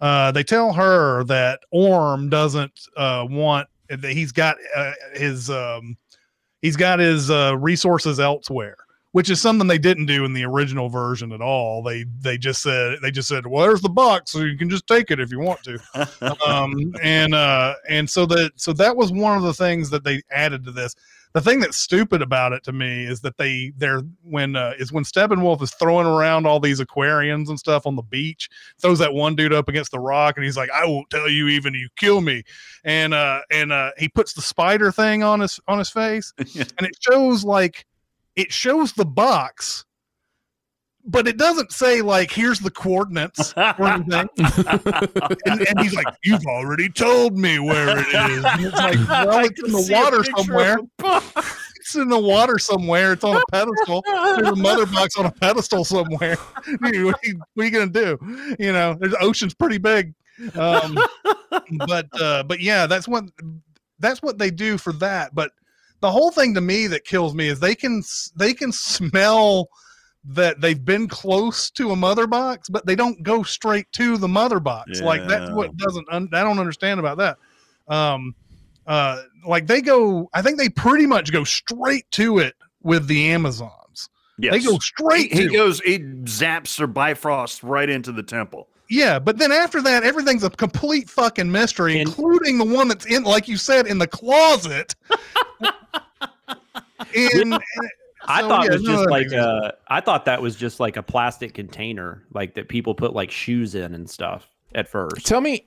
Uh, they tell her that Orm doesn't uh, want that he's got uh, his um, he's got his uh, resources elsewhere which is something they didn't do in the original version at all. They they just said they just said, "Well, there's the box, so you can just take it if you want to." um, and uh, and so that so that was one of the things that they added to this. The thing that's stupid about it to me is that they they're when uh, is when Steppenwolf is throwing around all these aquariums and stuff on the beach, throws that one dude up against the rock, and he's like, "I won't tell you even you kill me," and uh, and uh, he puts the spider thing on his on his face, and it shows like it shows the box but it doesn't say like here's the coordinates or anything. And, and he's like you've already told me where it is. And it's like well it's in the water somewhere. it's in the water somewhere. It's on a pedestal. There's a mother box on a pedestal somewhere. Dude, what, are you, what are you gonna do? You know there's the ocean's pretty big. Um but uh but yeah that's what that's what they do for that. But the whole thing to me that kills me is they can they can smell that they've been close to a mother box but they don't go straight to the mother box like that's what doesn't un- i don't understand about that um uh like they go i think they pretty much go straight to it with the amazons Yes. they go straight he to it. goes he zaps her bifrost right into the temple. Yeah, but then after that, everything's a complete fucking mystery, And- including the one that's in, like you said, in the closet. in, I So, thought yeah, it was just that like makes sense. uh I thought that was just like a plastic container, like that people put like shoes in and stuff at first. Tell me,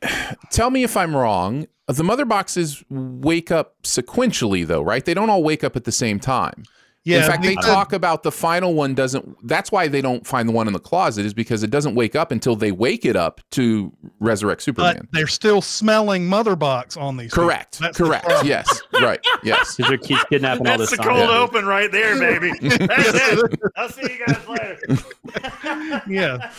tell me if I'm wrong. The mother boxes wake up sequentially, though, right? They don't all wake up at the same time. Yeah, in fact, they talk about the final one doesn't. That's why they don't find the one in the closet is because it doesn't wake up until they wake it up to resurrect but Superman. they're still smelling mother box on these. people. Correct. That's the Correct. problem. Yes. Right. Yes. Because they're keep kidnapping all this. That's this the time. cold open right there, baby. That's it. I'll see you guys later. yeah.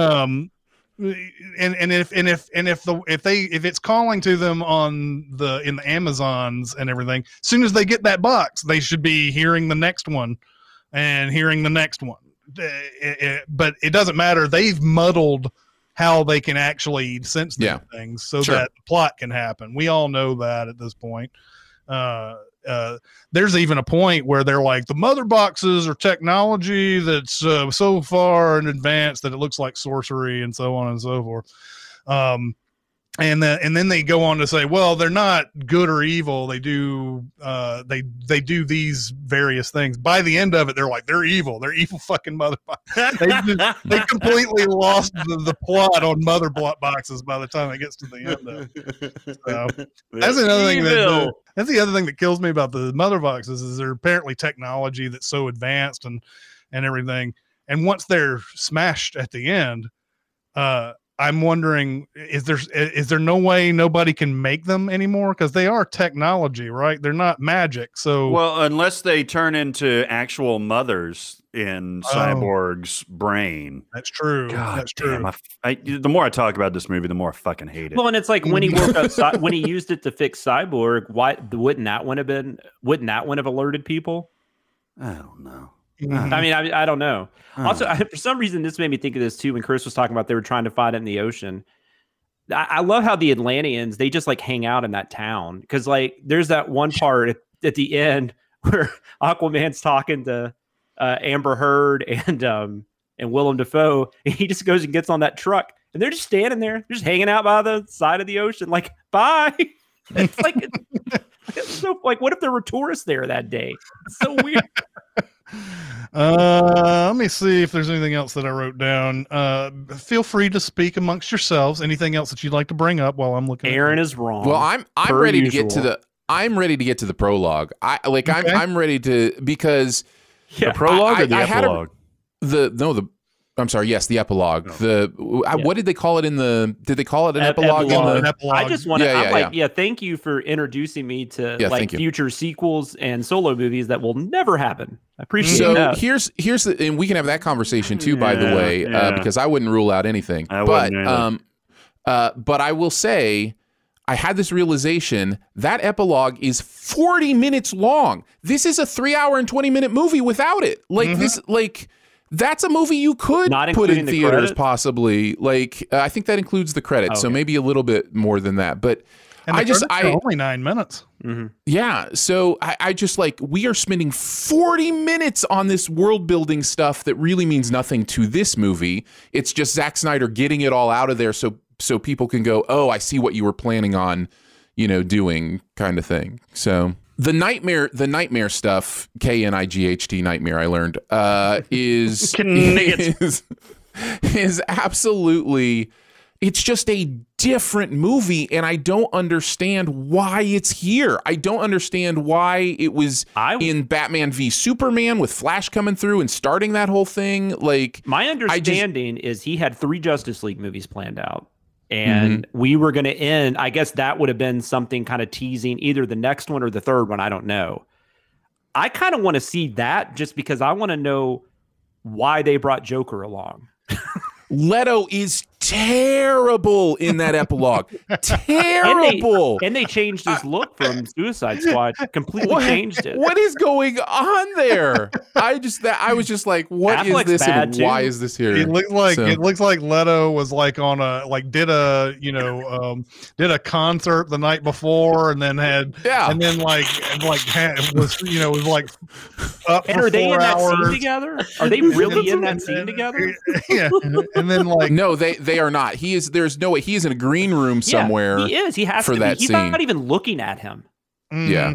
Um, and and if and if and if the if they if it's calling to them on the in the Amazons and everything, as soon as they get that box, they should be hearing the next one and hearing the next one. Uh, it- it- but it doesn't matter. They've muddled how they can actually sense these Yeah. things so Sure. that plot can happen. We all know that at this point. Uh, uh, there's even a point where they're like the mother boxes are technology that's uh, so far in advance that it looks like sorcery and so on and so forth. Um, and then and then they go on to say, well, they're not good or evil. They do uh, they they do these various things. By the end of it, they're like they're evil. They're evil fucking motherfuckers. They just, they completely lost the, the plot on mother block boxes by the time it gets to the end of it. So, that's another thing that uh, that's the other thing that kills me about the mother boxes is they're apparently technology that's so advanced and and everything. And once they're smashed at the end, uh, I'm wondering is there is there no way nobody can make them anymore because they are technology, right? They're not magic. So Well, unless they turn into actual mothers in Oh. Cyborg's brain. that's true. God that's true. damn! I, I, the more I talk about this movie, the more I fucking hate it. Well, and it's like when he woke up, Cy- when he used it to fix Cyborg. Why wouldn't that one have been? Wouldn't that one have alerted people? I don't know. Mhm. I mean, I, I don't know. Also. I, for some reason, this made me think of this too. When Chris was talking about they were trying to find it in the ocean. I, I love how the Atlanteans they just like hang out in that town because like there's that one part at, at the end where Aquaman's talking to uh, Amber Heard and um and Willem Dafoe, and he just goes and gets on that truck, and they're just standing there, just hanging out by the side of the ocean, like bye. It's like it's so like what if there were tourists there that day? It's so weird. Uh, let me see if there's anything else that I wrote down. Uh, feel free to speak amongst yourselves. Anything else that you'd like to bring up while I'm looking? at Aaron it? is wrong. Well, I'm I'm per ready to get to the I'm ready to get to the prologue. I like Okay. I'm I'm ready to because yeah. The prologue I- or the I had a- epilogue? the no the I'm sorry, yes, the epilogue. The I- Yeah. what did they call it in the did they call it an Ep- epilogue, epilogue. in the epilogue. I just want to. Yeah, yeah, like, yeah. Thank you for introducing me to Yeah, like future sequels and solo movies that will never happen. I appreciate So that. here's here's the and we can have that conversation too, by the Yeah, way, uh, because I wouldn't rule out anything. I but wouldn't um, uh, but I will say, I had this realization that epilogue is 40 minutes long. This is a three hour and 20 minute movie without it. Like Mm-hmm. this, like. That's a movie you could Not put in the theaters, credits? possibly. Like, uh, I think that includes the credits, so Okay. maybe a little bit more than that. But And the I just, I, only nine minutes. Mhm. yeah. So I, I just like we are spending 40 minutes on this world building stuff that really means nothing to this movie. It's just Zack Snyder getting it all out of there so so people can go, oh, I see what you were planning on, you know, doing kind of thing. So the nightmare the nightmare stuff, K N I G H T nightmare I learned, uh, is is, is absolutely it's just a different movie and i don't understand why it's here i don't understand why it was I- in batman v superman with flash coming through and starting that whole thing like My just- understanding is he had three Justice League movies planned out. And Mm-hmm. we were going to end, I guess that would have been something kind of teasing either the next one or the third one. I don't know. I kind of want to see that just because I want to know why they brought Joker along. leto is terrible in that epilogue terrible And they changed his look from Suicide Squad, completely What- changed it. what is going on there i just that i was just like what is Affleck's this and bad, too. why is this here It looks like So- it looks like Leto was like on a like did a you know um did a concert the night before and then had Yeah. and then like and, like had, was you know was like up And for are they four in that scene together? Are they really in that scene together? yeah, and then like no they they are not he is there's no way he is in a green room somewhere Yeah, he is. He has for to that be. He's scene. not even looking at him. mhm. yeah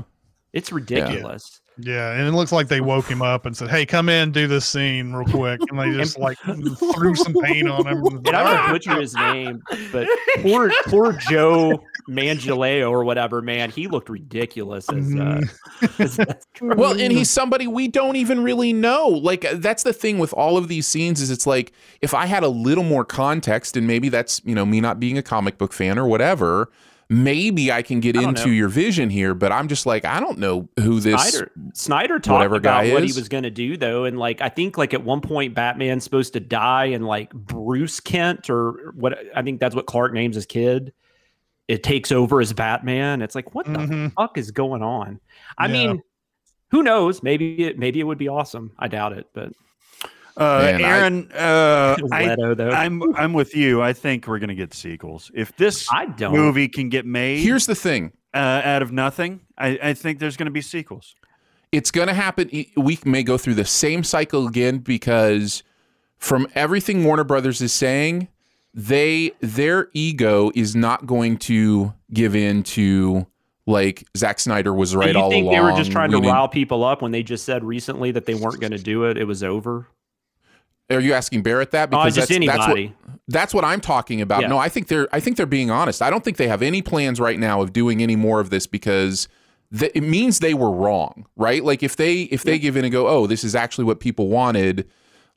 It's ridiculous. Yeah, and it looks like they woke him up and said, "Hey, come in, do this scene real quick," and they just like threw some paint on him. And I'm gonna butcher his name, but poor poor Joe Mangaleo or whatever, man, he looked ridiculous as uh as- as- well and he's somebody we don't even really know like uh, that's the thing with all of these scenes is it's like if i had a little more context and maybe that's you know me not being a comic book fan or whatever maybe i can get I into know. your vision here but i'm just like i don't know who this Snyder Snyder talked whatever about guy what he was gonna do though, and like I think like at one point Batman's supposed to die, and like Bruce Kent or what I think that's what Clark names his kid. It takes over as Batman. It's like what the Mhm. fuck is going on? I Yeah. mean, who knows? Maybe it maybe it would be awesome. I doubt it, but Uh, Man, I- Aaron, uh, I, Leto though. I'm I'm with you. I think we're gonna get sequels. If this I don't. movie can get made here's the thing uh, out of nothing, I, I think there's gonna be sequels. it's going to happen. We may go through the same cycle again because from everything Warner Brothers is saying, they their ego is not going to give in to like Zack Snyder was right you all think along. they were just trying to rile people up when they just said recently that they weren't going to do it? It was over. Are you asking Barrett that? Oh, just that's, anybody. that's what that's what I'm talking about. Yeah. No, I think they're I think they're being honest. I don't think they have any plans right now of doing any more of this because th- it means they were wrong, right? Like if they if they give in and go, oh, this is actually what people wanted,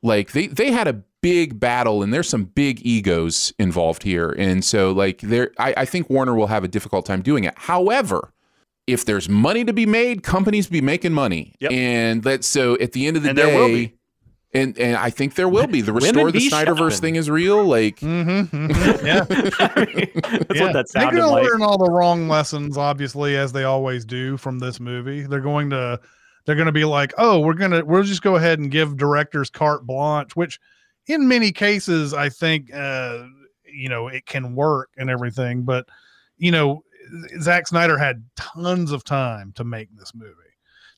like they they had a big battle and there's some big egos involved here, and so like there, I, I think Warner will have a difficult time doing it. However. If there's money to be made, companies be making money, Yep. and that's so. At the end of the And day, there will be. and and I think there will be the Women restore the be Snyderverse shopping. thing is real. Like Mm-hmm, yeah, That's yeah. what that They're sounded going to like. learn all the wrong lessons, obviously, as they always do from this movie. They're going to they're going to be like, oh, we're gonna we'll just go ahead and give directors carte blanche, which in many cases I think uh, you know it can work and everything, but you know Zack Snyder had tons of time to make this movie.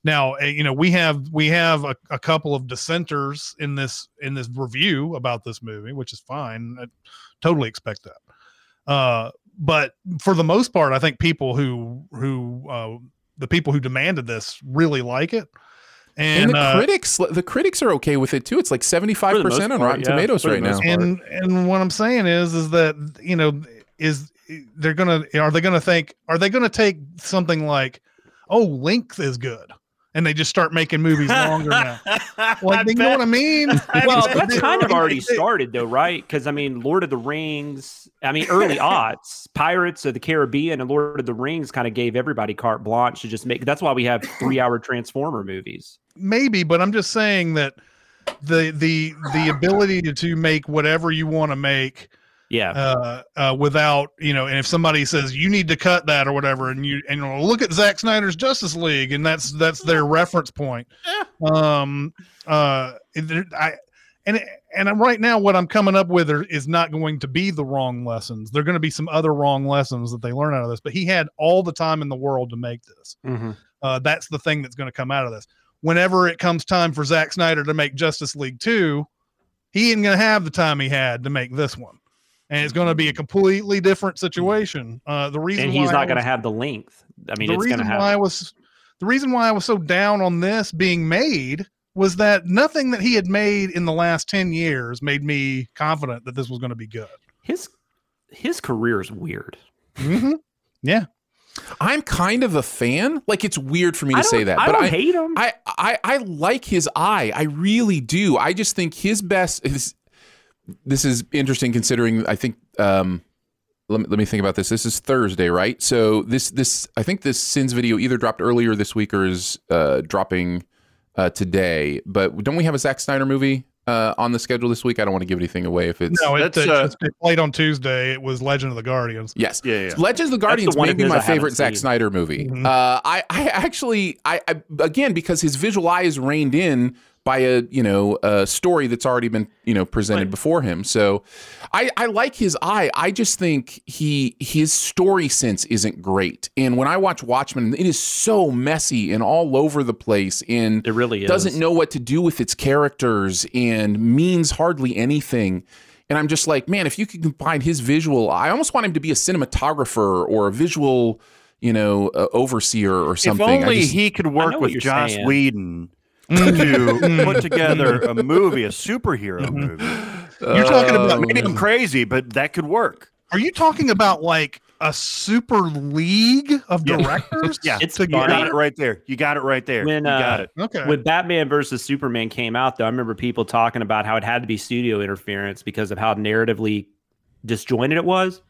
Now, uh, you know, we have we have a, a couple of dissenters in this in this review about this movie, which is fine. I totally expect that. Uh, but for the most part, I think people who who uh, the people who demanded this really like it. And, And, the uh, critics, the critics are okay with it too. It's like seventy five percent on Rotten yeah. Tomatoes right now. part. and and what I'm saying is is that you know is they're gonna are they gonna think are they gonna take something like oh length is good and they just start making movies longer now like you know what I mean well, It's- that's kind of already started though, right? Because I mean, Lord of the Rings. I mean, early aughts, Pirates of the Caribbean and Lord of the Rings kind of gave everybody carte blanche to just make. That's why we have three-hour Transformer movies. maybe but I'm just saying that the the the ability to, to make whatever you want to make Yeah, uh, uh, without you know, and if somebody says you need to cut that or whatever, and you and you know, look at Zack Snyder's Justice League, and that's that's their reference point. Yeah. Um, uh, I and and right now, what I'm coming up with are, is not going to be the wrong lessons. They're going to be some other wrong lessons that they learn out of this. But he had all the time in the world to make this. Uh, that's the thing that's going to come out of this. Whenever it comes time for Zack Snyder to make Justice League 2, he ain't going to have the time he had to make this one. And it's going to be a completely different situation. Uh, the reason and he's why not going to have the length. I mean, the it's going reason to have. why I was the reason why I was so down on this being made was that nothing that he had made in the last 10 years made me confident that this was going to be good. his his career is weird. hmm Yeah. I'm kind of a fan. Like it's weird for me to say don't- that, I but don't I hate him. I, I I like his eye. I really do. I just think his best is this is interesting considering I think um let me, let me think about this. This is Thursday, right? So this this I think this sins video either dropped earlier this week or is uh dropping uh today. But don't we have a Zack Snyder movie uh on the schedule this week? I don't want to give anything away if it's No, it's, That's, uh, just- played on Tuesday. It was Legend of the Guardians. Yes. Yeah, yeah. Legends of the Guardians one may be my I favorite Zack. Snyder movie. Mhm. Uh, I, I actually, I, I again because his visual eye is reined in by a you know a story that's already been you know presented Right. before him. So, I, I like his eye. I just think he his story sense isn't great. And when I watch Watchmen, it is so messy and all over the place. And it really is. doesn't know what to do with its characters and means hardly anything. And I'm just like, man, if you could combine his visual, I almost want him to be a cinematographer or a visual, you know, uh, overseer or something. If only just- he could work with you're Joss saying. Whedon. To put together a movie, a superhero movie. You're talking about Maybe I'm crazy, but that could work. Are you talking about like a super league of Yeah. directors? Yeah, It's You got it right there. You got it right there. When, you got uh, it. Okay. when Batman versus Superman came out, though, I remember people talking about how it had to be studio interference because of how narratively disjointed it was.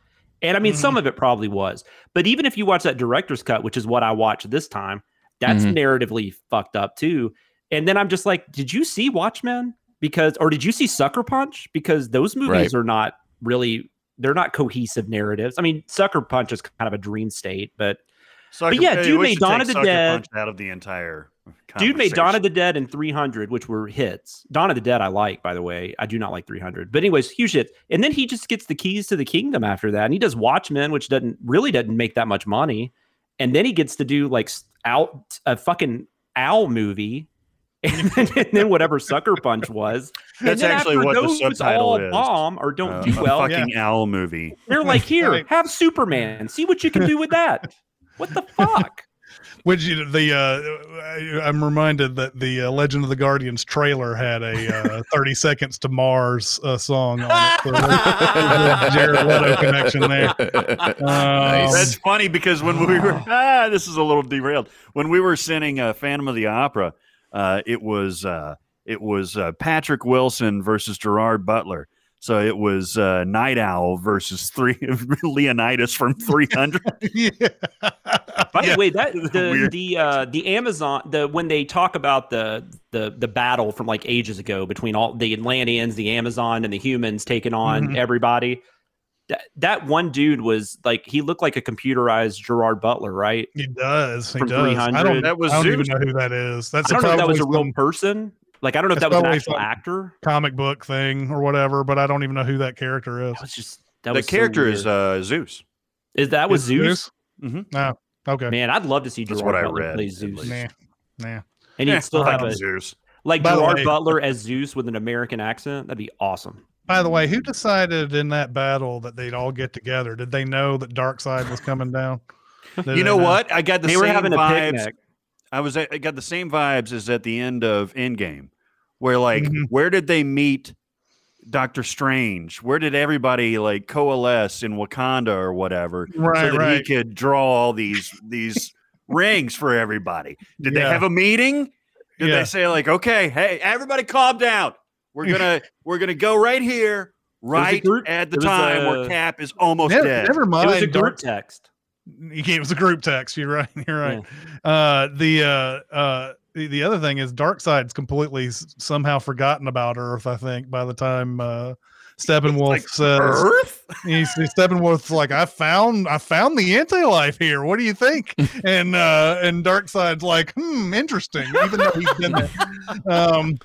And I mean, some of it probably was. But even if you watch that director's cut, which is what I watched this time, that's Mhm. narratively fucked up too. And then I'm just like, did you see Watchmen? Because, or did you see Sucker Punch? Because those movies Right. are not really, they're not cohesive narratives. I mean, Sucker Punch is kind of a dream state, but Sucker, yeah, hey, dude made Dawn of the Sucker Dead. Punch out of the entire. Dude made Dawn of the Dead and 300, which were hits. Dawn of the Dead, I like, by the way. I do not like 300. But, anyways, huge hits. And then he just gets the keys to the kingdom after that. And he does Watchmen, which doesn't really doesn't make that much money. And then he gets to do like out a fucking owl movie. And then, and then whatever Sucker Punch was. That's actually after what the those subtitle all is. bomb or don't Uh, do a well. fucking owl movie. They're like, here, have Superman. See what you can do with that. What the fuck? Which you the uh, I- I'm reminded that the uh, Legend of the Guardians trailer had a uh, 30 seconds to Mars uh, song on it. So there's Jared Leto connection there. Um, That's funny because when we were ah, this is a little derailed. When we were sending uh, Phantom of the Opera, uh, it was uh, it was uh, Patrick Wilson versus Gerard Butler. So it was uh, Night Owl versus three Leonidas from 300. yeah. By Yeah. the way, that the Weird. the uh, the Amazon the when they talk about the the the battle from like ages ago between all the Atlanteans, the Amazon, and the humans taking on Mhm. everybody. That that one dude was like he looked like a computerized Gerard Butler, right? He does. He From does. I 300. don't, That was I don't even know who that is. That's I don't know if that was a real some person. Like I don't know if that That's was an probably actual actor. comic book thing or whatever, but I don't even know who that character is. That was just that the was so character is uh, Zeus. is that was Is Zeus? Mhm. No. Okay. Man, I'd love to see That's Gerard what I Butler read, play Zeus, least. Nah. Nah. and he'd still have a Zeus. like By Gerard Butler as Zeus with an American accent. That'd be awesome. By the way, who decided in that battle that they'd all get together? Did they know that Darkseid was coming down? Did You they know what? I got the they same were having a vibes. picnic. I was I got the same vibes as at the end of Endgame, where like Mhm. where did they meet Doctor Strange? Where did everybody like coalesce in Wakanda or whatever, Right, so that he could draw all these these rings for everybody? Did they have a meeting? Did Yeah. they say like, okay, hey, everybody, calm down. We're gonna we're gonna go right here, right group- at the time a- where Cap is almost Never, dead. never mind. It mind. was a group Dark- text. it was a group text. You're right. You're right. Uh, the uh, uh, the, the other thing is Darkseid's completely somehow forgotten about Earth. I think by the time uh, Steppenwolf like, says Earth? he's Steppenwolf's like I found I found the anti-life here. What do you think? and uh, and Darkseid's like hmm interesting. Even though he's been there. Um,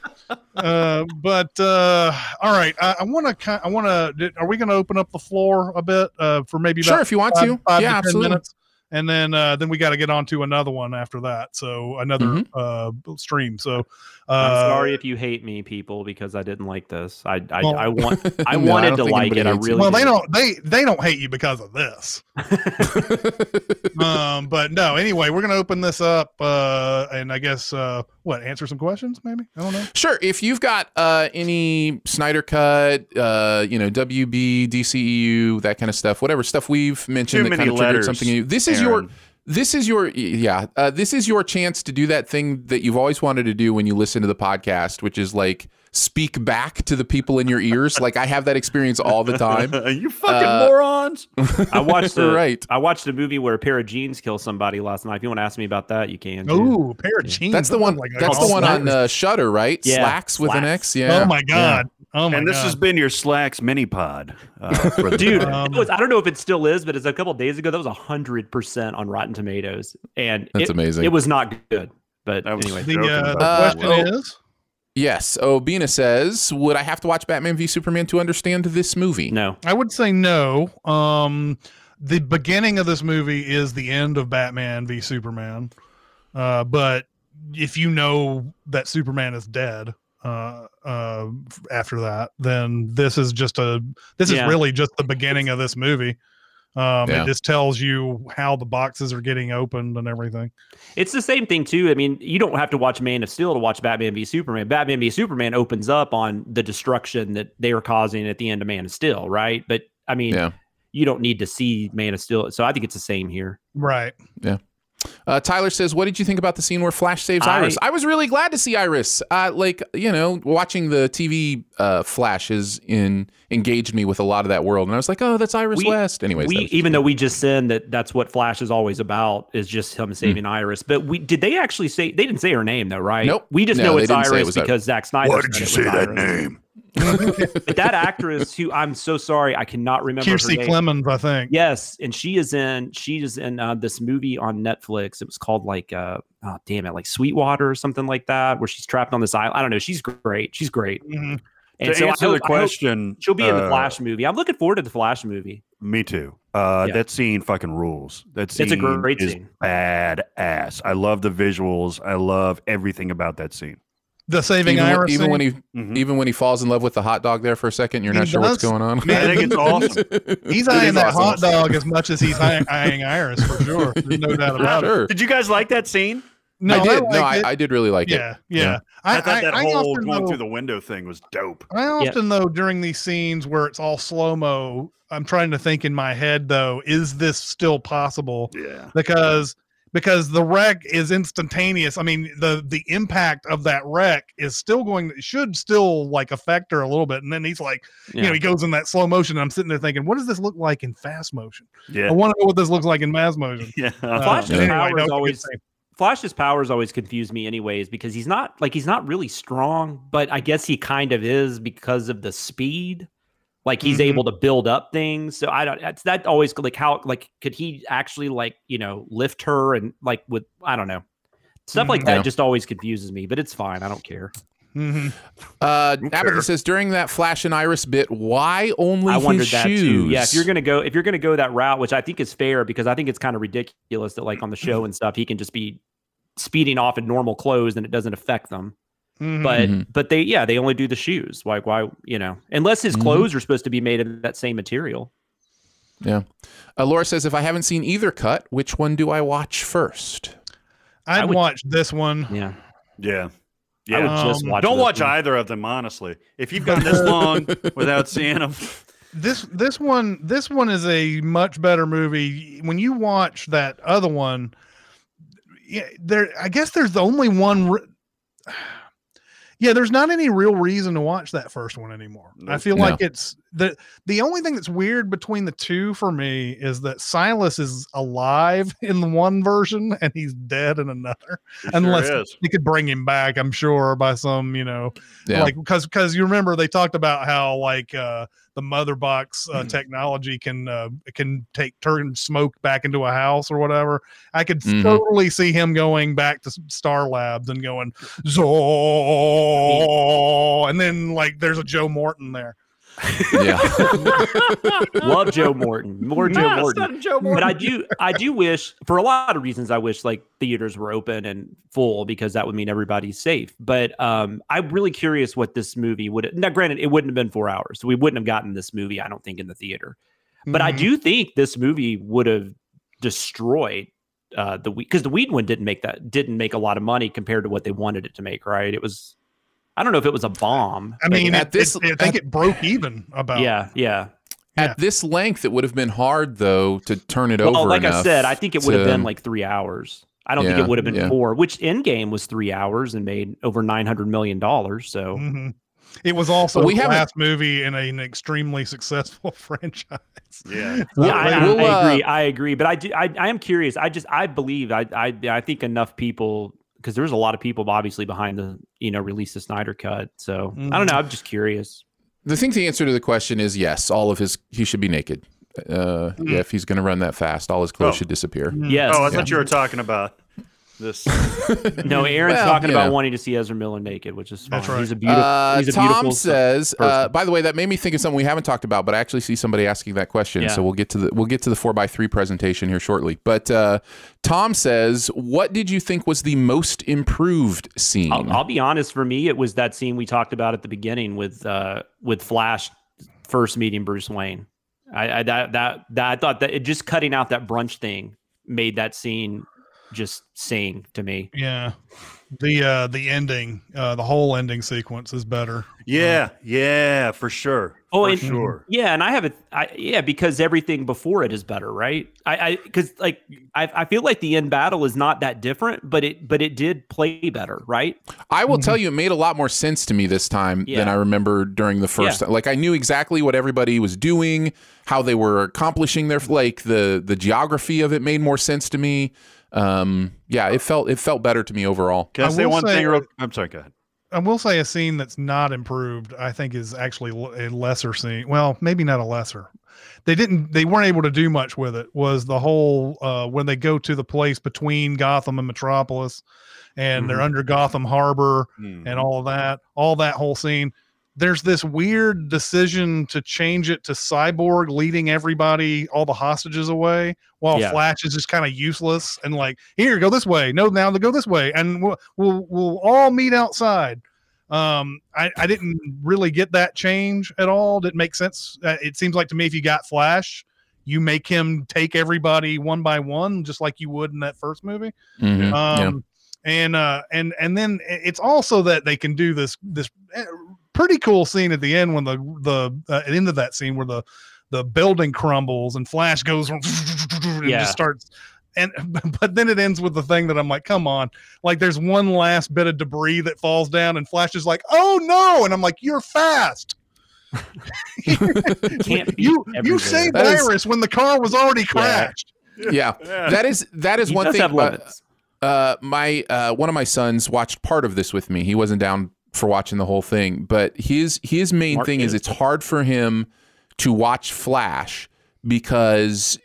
uh, but uh, all right, I, I want to. I want to. Are we going to open up the floor a bit uh, for maybe Sure, about if you want five- to. five Yeah, 10 absolutely. minutes? And then uh, then we got to get on to another one after that. So another Mhm. uh, stream. So uh, I'm sorry if you hate me, people, because I didn't like this. I I, Well- I want I No, wanted don't to like it. I really Well, they don't they they don't hate you because of this. um, but no. Anyway, we're gonna open this up, uh, and I guess uh, what answer some questions, maybe. I don't know. Sure. If you've got uh, any Snyder Cut, uh, you know, WB, DCEU, that kind of stuff, whatever stuff we've mentioned Too that many kind of triggered letters, something in you, this is your. This is your yeah. Uh, this is your chance to do that thing that you've always wanted to do when you listen to the podcast, which is like speak back to the people in your ears. like I have that experience all the time. you fucking Uh, morons. I watched the Right. I watched a movie where a pair of jeans kill somebody last night. If you want to ask me about that, you can. too. Ooh, pair of jeans. That's the one. sounds like That's the all one on uh, Shudder, right? Yeah, Slacks with an X. Yeah. oh my god. Oh my God. and this god. has been your Slacks mini pod, uh, Dude, Um, was, I don't know if it still is, but it's a couple days ago. That was hundred percent on Rotten Tomatoes, and That's it, amazing. It was not good, but anyway, the, uh, the question Uh, is Yes. Obina says, "Would I have to watch Batman v Superman to understand this movie?" no. I would say no. Um, the beginning of this movie is the end of Batman v Superman. Uh, but if you know that Superman is dead, uh, uh, after that, then this is just a this Yeah. is really just the beginning of this movie. Um, Yeah. It just tells you how the boxes are getting opened and everything. It's the same thing too. I mean, you don't have to watch Man of Steel to watch Batman v Superman. Batman v Superman opens up on the destruction that they are causing at the end of Man of Steel, right? But I mean, Yeah. you don't need to see Man of Steel. So I think it's the same here. Right. Uh, Tyler says, "What did you think about the scene where Flash saves I- Iris?" I was really glad to see Iris. Uh, like you know, watching the TV uh, Flash has in engaged me with a lot of that world, and I was like, "Oh, that's Iris We- West." Anyways, we that was- even though we just said that that's what Flash is always about is just him saving Iris. But we did they actually say they didn't say her name though, right? Nope. We just No, know it's didn't it Iris because Zack Snyder. Why did you say that Iris. name? But that actress who I'm so sorry I cannot remember. her Kiersey. Clemons, I think. Yes, and she is in she is in uh, this movie on Netflix. It was called like uh oh damn it, like Sweetwater or something like that, where she's trapped on this island. I don't know. She's great. She's great. Mhm. And to so I answer hope- the I question, she'll be in the uh, Flash movie. I'm looking forward to the Flash movie. Me too. Uh, Yeah. That scene fucking rules. That scene It's a great is scene. badass. I love the visuals. I love everything about that scene. The saving even, Iris. even when scene. he Mhm. even when he falls in love with the hot dog there for a second, you're He not sure what's going on. Man, I think it's awesome. he's It eyeing that awesome. hot dog as much as he's eyeing, eyeing Iris for sure. There's no doubt about it. sure. Did you guys like that scene? No, I did. no, I. I did really like yeah, it. yeah. Yeah. I, thought that whole often, going though- through the window thing was dope. I often though during these scenes where it's all slow mo, I'm trying to think in my head though, is this still possible? Yeah. Because because the wreck is instantaneous. I mean, the the impact of that wreck is still going should still like affect her a little bit. And then he's like, you know, he goes in that slow motion. And I'm sitting there thinking, what does this look like in fast motion? Yeah, I want to know what this looks like in mass motion. Yeah. Uh, Flash's but power no, is it's a good always- Flash's powers always confuse me, anyways, because he's not like he's not really strong, but I guess he kind of is because of the speed. Like he's Mhm. able to build up things. So I don't. That's that always like how like could he actually like you know lift her and like with I don't know stuff like Mhm. that just always confuses me. But it's fine. I don't care. Mhm. Uh, Don't Abathur care. says during that Flash and Iris bit, why only I wondered his that shoes? too. Yeah, if you're gonna go if you're gonna go that route, which I think is fair because I think it's kind of ridiculous that like on the show and stuff he can just be speeding off in normal clothes and it doesn't affect them. Mhm. but Mhm. but they yeah they only do the shoes like why you know unless his Mhm. clothes are supposed to be made of that same material Yeah. Uh, Laura says, if I haven't seen either cut, which one do I watch first? I'd would- watch this one. Yeah. Yeah. I would Yeah. just Um, watch. Don't watch one. either of them, honestly. If you've gone this long without seeing them, This this one this one is a much better movie. When you watch that other one, yeah, there I guess there's only one. Re- yeah, there's not any real reason to watch that first one anymore. I feel No. like it's the the only thing that's weird between the two for me is that Silas is alive in the one version and he's dead in another. it Unless sure is. you could bring him back, I'm sure by some you know Yeah. like because because you remember they talked about how like uh the mother box uh, technology can uh, can take turn smoke back into a house or whatever i could Mhm. totally see him going back to star labs and going zo and then like there's a joe morton there yeah. Love Joe Morton. More Joe Nah, it's Morton. not Joe But I do, I do wish, for a lot of reasons, I wish like theaters were open and full because that would mean everybody's safe. But um, I'm really curious what this movie would. Now, granted, it wouldn't have been four hours, so we wouldn't have gotten this movie. I don't think in the theater. But I Mhm. do think this movie would have destroyed uh, the because the Weed one didn't make that didn't make a lot of money compared to what they wanted it to make. Right? It was. I don't know if it was a bomb. i mean at it, this- it- i think at- it broke even about yeah, yeah. At this length, it would have been hard though to turn it Well, over. like I said, I think it would have been like three hours. I don't think it would have been yeah. four, which Endgame was three hours and made over nine hundred million dollars. So Mhm. it was also But we the haven't- last movie in an extremely successful franchise Yeah. Well, yeah, I, we'll, I uh, agree. I agree, but I do. I, I am curious. I just I believe. I I I think enough people because there's a lot of people obviously behind the you know release the Snyder cut. So I don't know. I'm just curious. I think the answer to the question is yes. All of his he should be naked. Uh, Hmm. yeah, if he's going to run that fast, all his clothes Oh. should disappear. Yes. Oh, I thought you were talking about this. no, Aaron's Well, talking about know. wanting to see Ezra Miller naked, which is fine. That's right. He's a beautiful. Uh, he's a Tom beautiful says. Uh, by the way, that made me think of something we haven't talked about, but I actually see somebody asking that question. Yeah. So we'll get to the we'll get to the four x three presentation here shortly. But uh, Tom says, "What did you think was the most improved scene?" I'll, I'll be honest. For me, it was that scene we talked about at the beginning with uh, with Flash first meeting Bruce Wayne. I, I that that that I thought that it just cutting out that brunch thing made that scene just sing to me. Yeah. The uh the ending, uh the whole ending sequence is better. Yeah, yeah, for sure. Oh, for and- sure. Yeah, and I have it. I, yeah, because everything before it is better, right? I, I, because like I, I feel like the end battle is not that different, but it, but it did play better, right? I will tell you, it made a lot more sense to me this time than Mm-hmm. I remember during the first. Like I knew exactly what everybody was doing, how they were accomplishing their like the the geography of it made more sense to me. Um, yeah, it felt it felt better to me overall. Can I, I say one say- thing? Real, I'm sorry. Go ahead. I will say a scene that's not improved, I think is actually a lesser scene. Well, maybe not a lesser. They didn't they weren't able to do much with it was the whole uh when they go to the place between Gotham and Metropolis and they're Mhm. under Gotham Harbor Hmm. and all of that, all that whole scene. There's this weird decision to change it to Cyborg leading everybody, all the hostages away, while Yeah. Flash is just kind of useless and like, here, go this way. No, now they go this way, and we'll we'll, we'll all meet outside. Um, I, I didn't really get that change at all. Didn't make sense. Uh, it seems like to me, if you got Flash, you make him take everybody one by one, just like you would in that first movie Mhm, yeah. um and uh and and then it's also that they can do this this eh, pretty cool scene at the end when the the uh, end of that scene where the the building crumbles and flash goes and Yeah. just starts and but then it ends with the thing that i'm like come on like there's one last bit of debris that falls down and flash is like oh no and i'm like you're fast Can't you you everywhere. saved That is- iris when the car was already crashed yeah, that is that is He one thing. have about- uh, my uh, one of my sons watched part of this with me. He wasn't down for watching the whole thing, but his his main Mark thing is it's hard for him to watch Flash because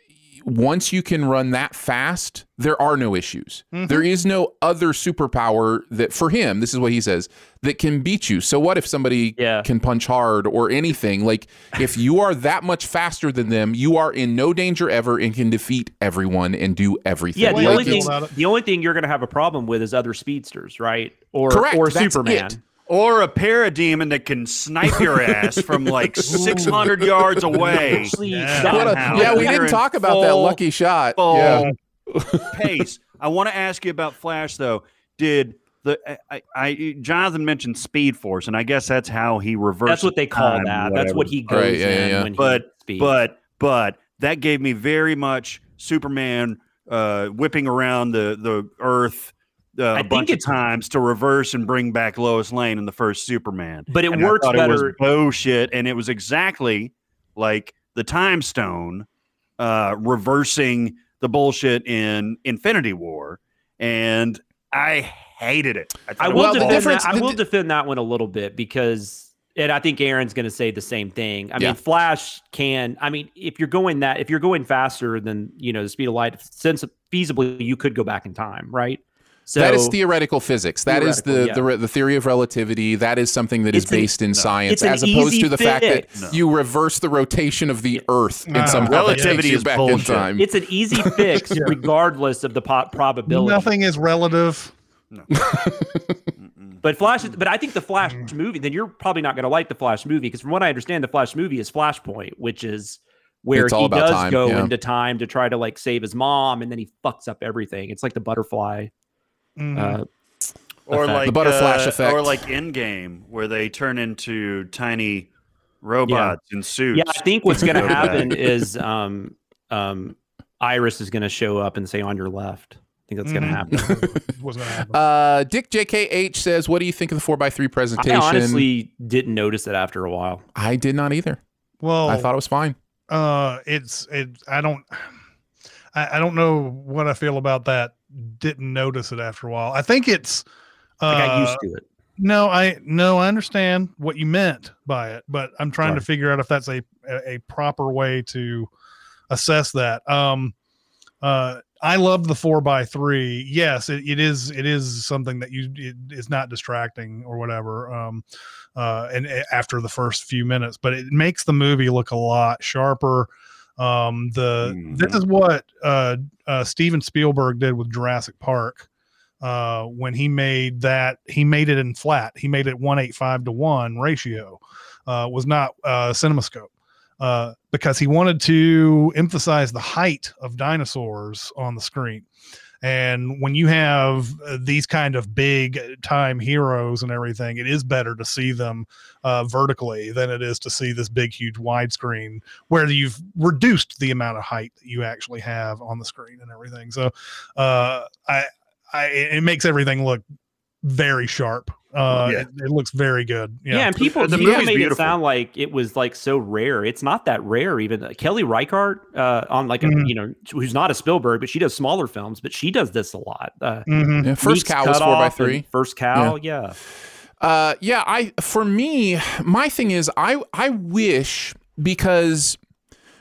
once you can run that fast, there are no issues. Mm-hmm. There is no other superpower that for him, this is what he says, that can beat you. So what if somebody Yeah. can punch hard or anything? Like if you are that much faster than them, you are in no danger ever and can defeat everyone and do everything. Yeah, the I only thing the only thing you're going to have a problem with is other speedsters, right? Or Correct, or Superman. it. Or a parademon that can snipe your ass from like 600 yards away. Actually, Yeah. a- yeah, we didn't talk about that lucky shot. full Yeah. pace. I want to ask you about Flash though. Did the I, I Jonathan mentioned Speed Force, and I guess that's how he reversed. That's what they call time, that. whatever. That's what he goes Right, yeah, yeah, in yeah. when But he but but that gave me very much Superman uh, whipping around the the Earth uh, I a think bunch of times to reverse and bring back Lois Lane in the first Superman. but it And I works thought It was bullshit, and it was exactly like the Time Stone uh, reversing the bullshit in Infinity War, and I hated it. thought I will Well, defend that. I will di- defend that one a little bit because, and I think Aaron's going to say the same thing. I Yeah. mean, Flash can. I mean, if you're going that, if you're going faster than you know the speed of light, since feasibly you could go back in time, right? So that is theoretical physics. That is the, Theoretical, the the theory of relativity. That is something that is It's an- based in science, It's as opposed to the fact that fix. you reverse the rotation of the Earth No. and somehow Relativity takes is back bullshit. in time. it's an easy fix Yeah. regardless of the po- probability. Nothing is relative. But Flash, is- but I think the Flash Mm. movie. Then you're probably not going to like the Flash movie because from what I understand, the Flash movie is Flashpoint, which is where all he about does time, go yeah. into time to try to like save his mom, and then he fucks up everything. It's like the butterfly. Mhm. Uh, or effect. like The Butterflash uh, effect. or like Endgame, where they turn into tiny robots in suits. yeah, I think what's going to happen is um, um, Iris is going to show up and say on your left. I think that's going to happen. was gonna happen. Uh, Dick JKH says, "What do you think of the four x three I presentation?" honestly didn't notice it after a while. I did not either. well, I thought it was fine. uh, it's it. I don't. I, I don't know what I feel about that. Didn't notice it after a while. I think it's. Uh, I got used to it. No, I no, I understand what you meant by it, but I'm trying Sorry. to figure out if that's a a, proper way to assess that. Um, uh, I love the four by three. Yes, it, it is. It is something that you it is not distracting or whatever. Um, uh, and after the first few minutes, but it makes the movie look a lot sharper. Um, the this Mhm. is what uh, uh, Steven Spielberg did with Jurassic Park uh, when he made that he made it in flat he made it 185 to 1 ratio uh, was not uh, cinemascope uh, because he wanted to emphasize the height of dinosaurs on the screen and when you have uh, these kind of big time heroes and everything it is better to see them uh, vertically than it is to see this big huge widescreen where you've reduced the amount of height that you actually have on the screen and everything so uh, i I, it makes everything look very sharp. Uh, Yeah. it, it looks very good. Yeah, Yeah. and people, The people made beautiful. it sound like it was like so rare. It's not that rare. Even Kelly Reichardt uh, on like a Mhm. you know who's not a Spielberg, but she does smaller films, but she does this a lot. Uh, Mhm. Yeah, first cow was four by three. First cow, yeah. Uh, yeah, I for me, my thing is I I wish because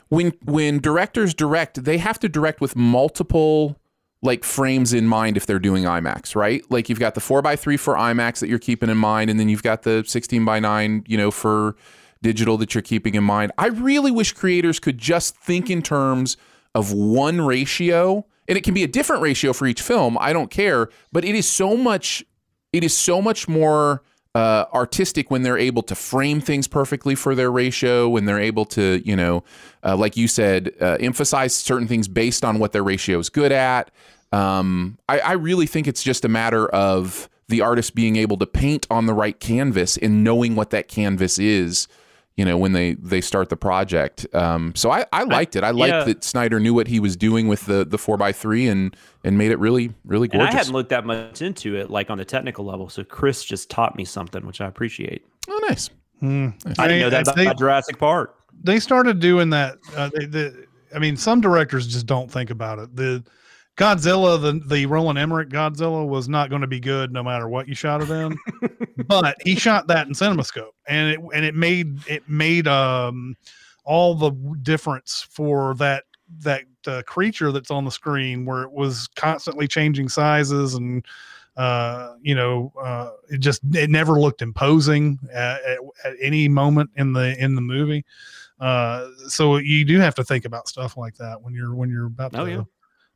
when when directors direct, they have to direct with multiple like frames in mind if they're doing IMAX, right? Like you've got the four by three for IMAX that you're keeping in mind, and then you've got the sixteen by nine, you know, for digital that you're keeping in mind. I really wish creators could just think in terms of one ratio, and it can be a different ratio for each film. I don't care, but it is so much it is so much more uh, artistic when they're able to frame things perfectly for their ratio, when they're able to, you know, uh, like you said, uh, emphasize certain things based on what their ratio is good at. Um, I, I really think it's just a matter of the artist being able to paint on the right canvas and knowing what that canvas is. You know, when they they start the project. Um, so I, I liked it. I liked yeah. that Snyder knew what he was doing with the the four x three and and made it really really And I hadn't looked that much into it, like on the technical level. So Chris just taught me something, which I appreciate. oh, nice. Hmm. I didn't know that about, they- Jurassic Park. they started doing that. Uh, they, they, I mean, some directors just don't think about it. The Godzilla, the the Roland Emmerich Godzilla, was not going to be good no matter what you shot it in. but he shot that in CinemaScope, and it and it made it made um all the difference for that that uh, creature that's on the screen, where it was constantly changing sizes and uh you know uh it just it never looked imposing at, at, at any moment in the in the movie uh so you do have to think about stuff like that when you're when you're about to Oh, yeah.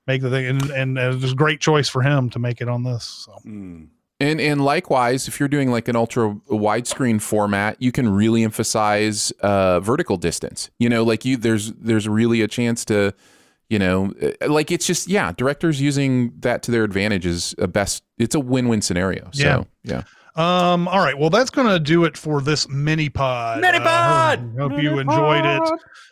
Make the thing and and it was a great choice for him to make it on this so Mm. And and likewise, if you're doing like an ultra widescreen format, you can really emphasize uh, vertical distance. You know, like you there's there's really a chance to, You know, uh, like it's just yeah, directors using that to their advantage is a best. It's a win-win scenario. So Yeah. yeah. Um, all right. Well, that's going to do it for this mini pod. Mini Uh, pod! hope hope you enjoyed it.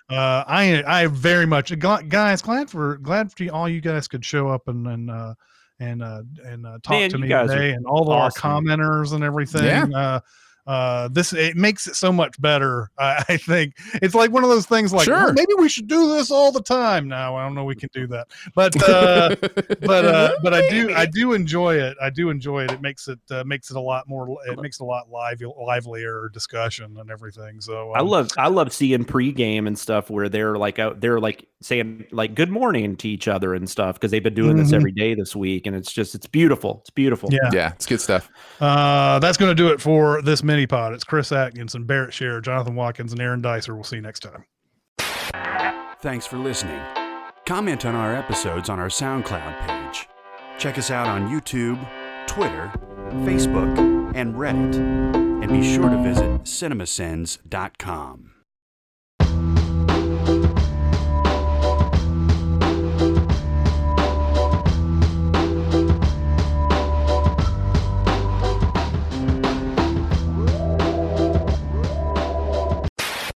Uh, I I very much gl- guys glad for glad for you, all you guys could show up and and uh, and uh, and uh, talk Man, to me today and all of awesome. our commenters and everything. Yeah. Uh, uh, this it makes it so much better. I, I think it's like one of those things. Like Sure. well, maybe we should do this all the time. Now I don't know we can do that, but uh, but uh, but I do I do enjoy it. I do enjoy it. It makes it uh, makes it a lot more. It makes it a lot live, livelier discussion and everything. So I um, love I love seeing pregame and stuff where they're like out they're like saying like good morning to each other and stuff because they've been doing this Mhm. every day this week and it's just it's beautiful. It's beautiful. Yeah. yeah, it's good stuff. Uh, that's going to do it for this mini pod. It's Chris Atkinson, Barrett Scherer, Jonathan Watkins, and Aaron Dicer. We'll see you next time. Thanks for listening. Comment on our episodes on our SoundCloud page. Check us out on YouTube, Twitter, Facebook, and Reddit. And be sure to visit cinemasins.com.